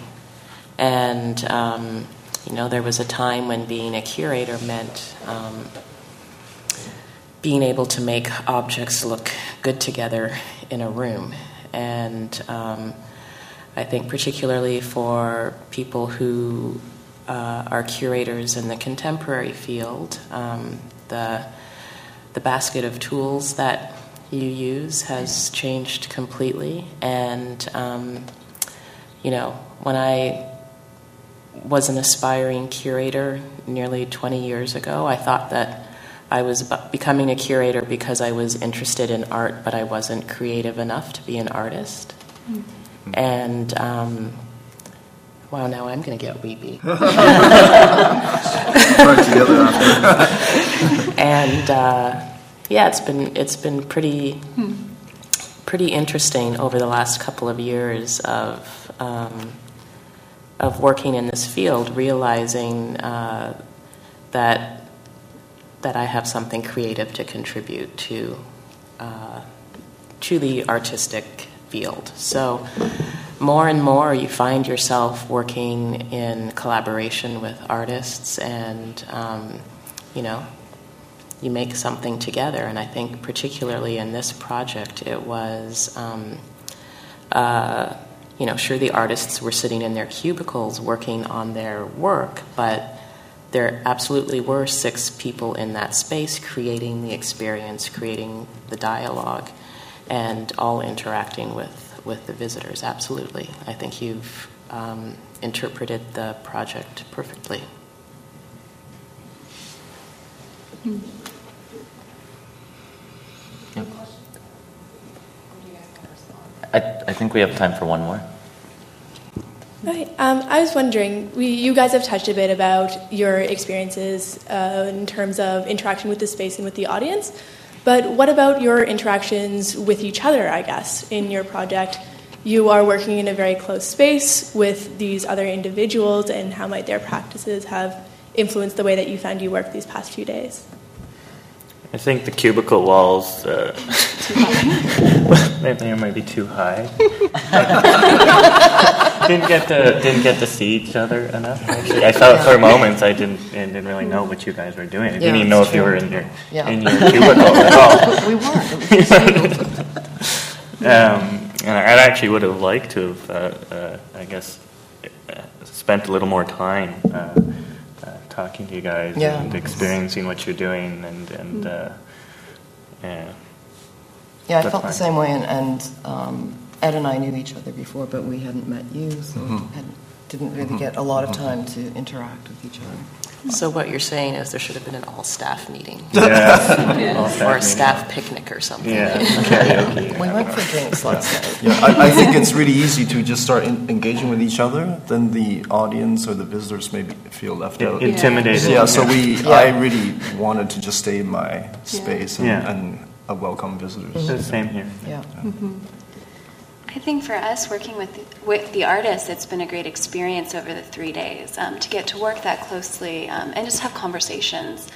and um, you know, there was a time when being a curator meant um, being able to make objects look good together in a room, and um, I think particularly for people who uh, our curators in the contemporary field. Um, the the basket of tools that you use has changed completely, and um, you know when I was an aspiring curator nearly 20 years ago, I thought that I was becoming a curator because I was interested in art, but I wasn't creative enough to be an artist. Mm-hmm. And um, Wow, now I'm going to get weepy. and uh, yeah, it's been it's been pretty pretty interesting over the last couple of years of um, of working in this field, realizing uh, that that I have something creative to contribute to uh, to the artistic field. So more and more you find yourself working in collaboration with artists and um, you know you make something together and i think particularly in this project it was um, uh, you know sure the artists were sitting in their cubicles working on their work but there absolutely were six people in that space creating the experience creating the dialogue and all interacting with with the visitors. Absolutely. I think you've um, interpreted the project perfectly. I, I think we have time for one more. Hi. Um, I was wondering, we, you guys have touched a bit about your experiences uh, in terms of interaction with the space and with the audience, but what about your interactions with each other, I guess, in your project? You are working in a very close space with these other individuals, and how might their practices have influenced the way that you found you work these past few days? I think the cubicle walls, uh, they might be too high. didn't get to didn't get to see each other enough. Actually, I felt for moments I didn't I didn't really know what you guys were doing. I didn't Yeah, even know if that's you were in your Yeah. in your cubicle at all. We weren't. um, and I actually would have liked to have, uh, uh, I guess, uh, spent a little more time uh, talking to you guys Yeah. and experiencing what you're doing, and and uh, yeah. Yeah, I That's felt the same way, and, and um, Ed and I knew each other before, but we hadn't met you, so Mm-hmm. had, didn't really get a lot of time to interact with each other. So what you're saying is there should have been an all-staff meeting. Yeah. All-staff or a meeting. staff picnic or something. Yeah, karaoke. We went for drinks last night. Yeah, I, I think it's really easy to just start in, engaging with each other. Then the audience or the visitors maybe feel left In- out. intimidated. Yeah, so we, Yeah. I really wanted to just stay in my space and, Yeah. and uh, welcome visitors. The same here. Yeah. I think for us, working with with the artists, it's been a great experience over the three days um, to get to work that closely um, and just have conversations.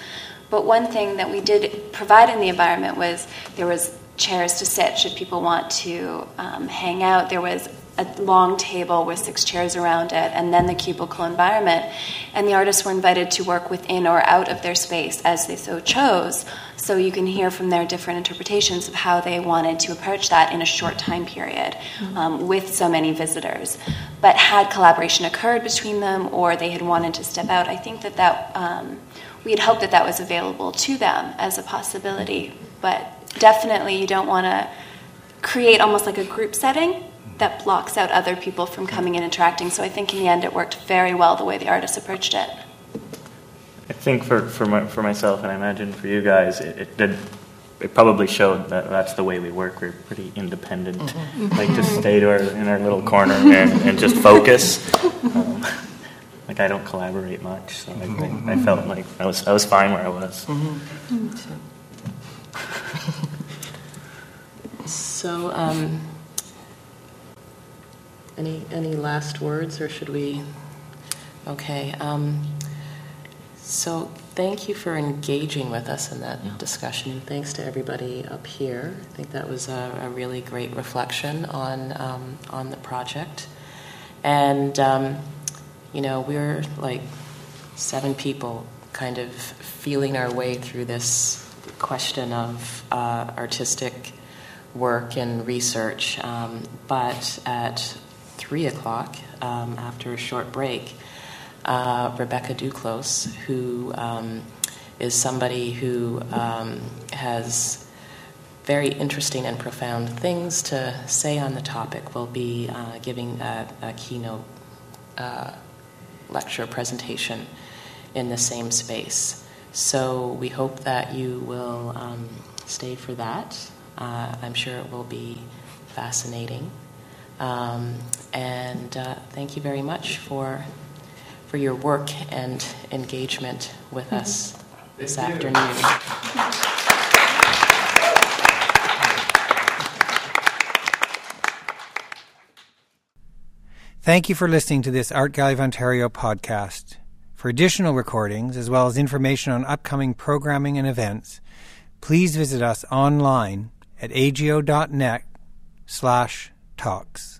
But one thing that we did provide in the environment was there was chairs to sit should people want to um, hang out. There was a long table with six chairs around it, and then the cubicle environment. And the artists were invited to work within or out of their space as they so chose. So you can hear from their different interpretations of how they wanted to approach that in a short time period um, with so many visitors. But had collaboration occurred between them, or they had wanted to step out, I think that that um, we had hoped that that was available to them as a possibility. But definitely, you don't want to create almost like a group setting that blocks out other people from coming and interacting. So I think in the end, it worked very well the way the artists approached it. I think for for, my, for myself, and I imagine for you guys, it, it did. It probably showed that that's the way we work. We're pretty independent. Mm-hmm. Like just stay to our, in our little corner and, and just focus. Um, like I don't collaborate much, so I, I, I felt like I was I was fine where I was. So, um, any any last words, or should we? Okay. Um, so, thank you for engaging with us in that discussion, and thanks to everybody up here. I think that was a, a really great reflection on um, on the project, and um, you know we're like seven people, kind of feeling our way through this question of uh, artistic work and research. Um, but at three o'clock, um, after a short break, uh, Rebecca Duclos, who um, is somebody who um, has very interesting and profound things to say on the topic, will be uh, giving a, a keynote uh, lecture presentation in the same space. So we hope that you will um, stay for that. Uh, I'm sure it will be fascinating. Um, and uh, thank you very much for for your work and engagement with us this afternoon. Thank you for listening to this Art Gallery of Ontario podcast. For additional recordings, as well as information on upcoming programming and events, please visit us online at ago.net slash talks.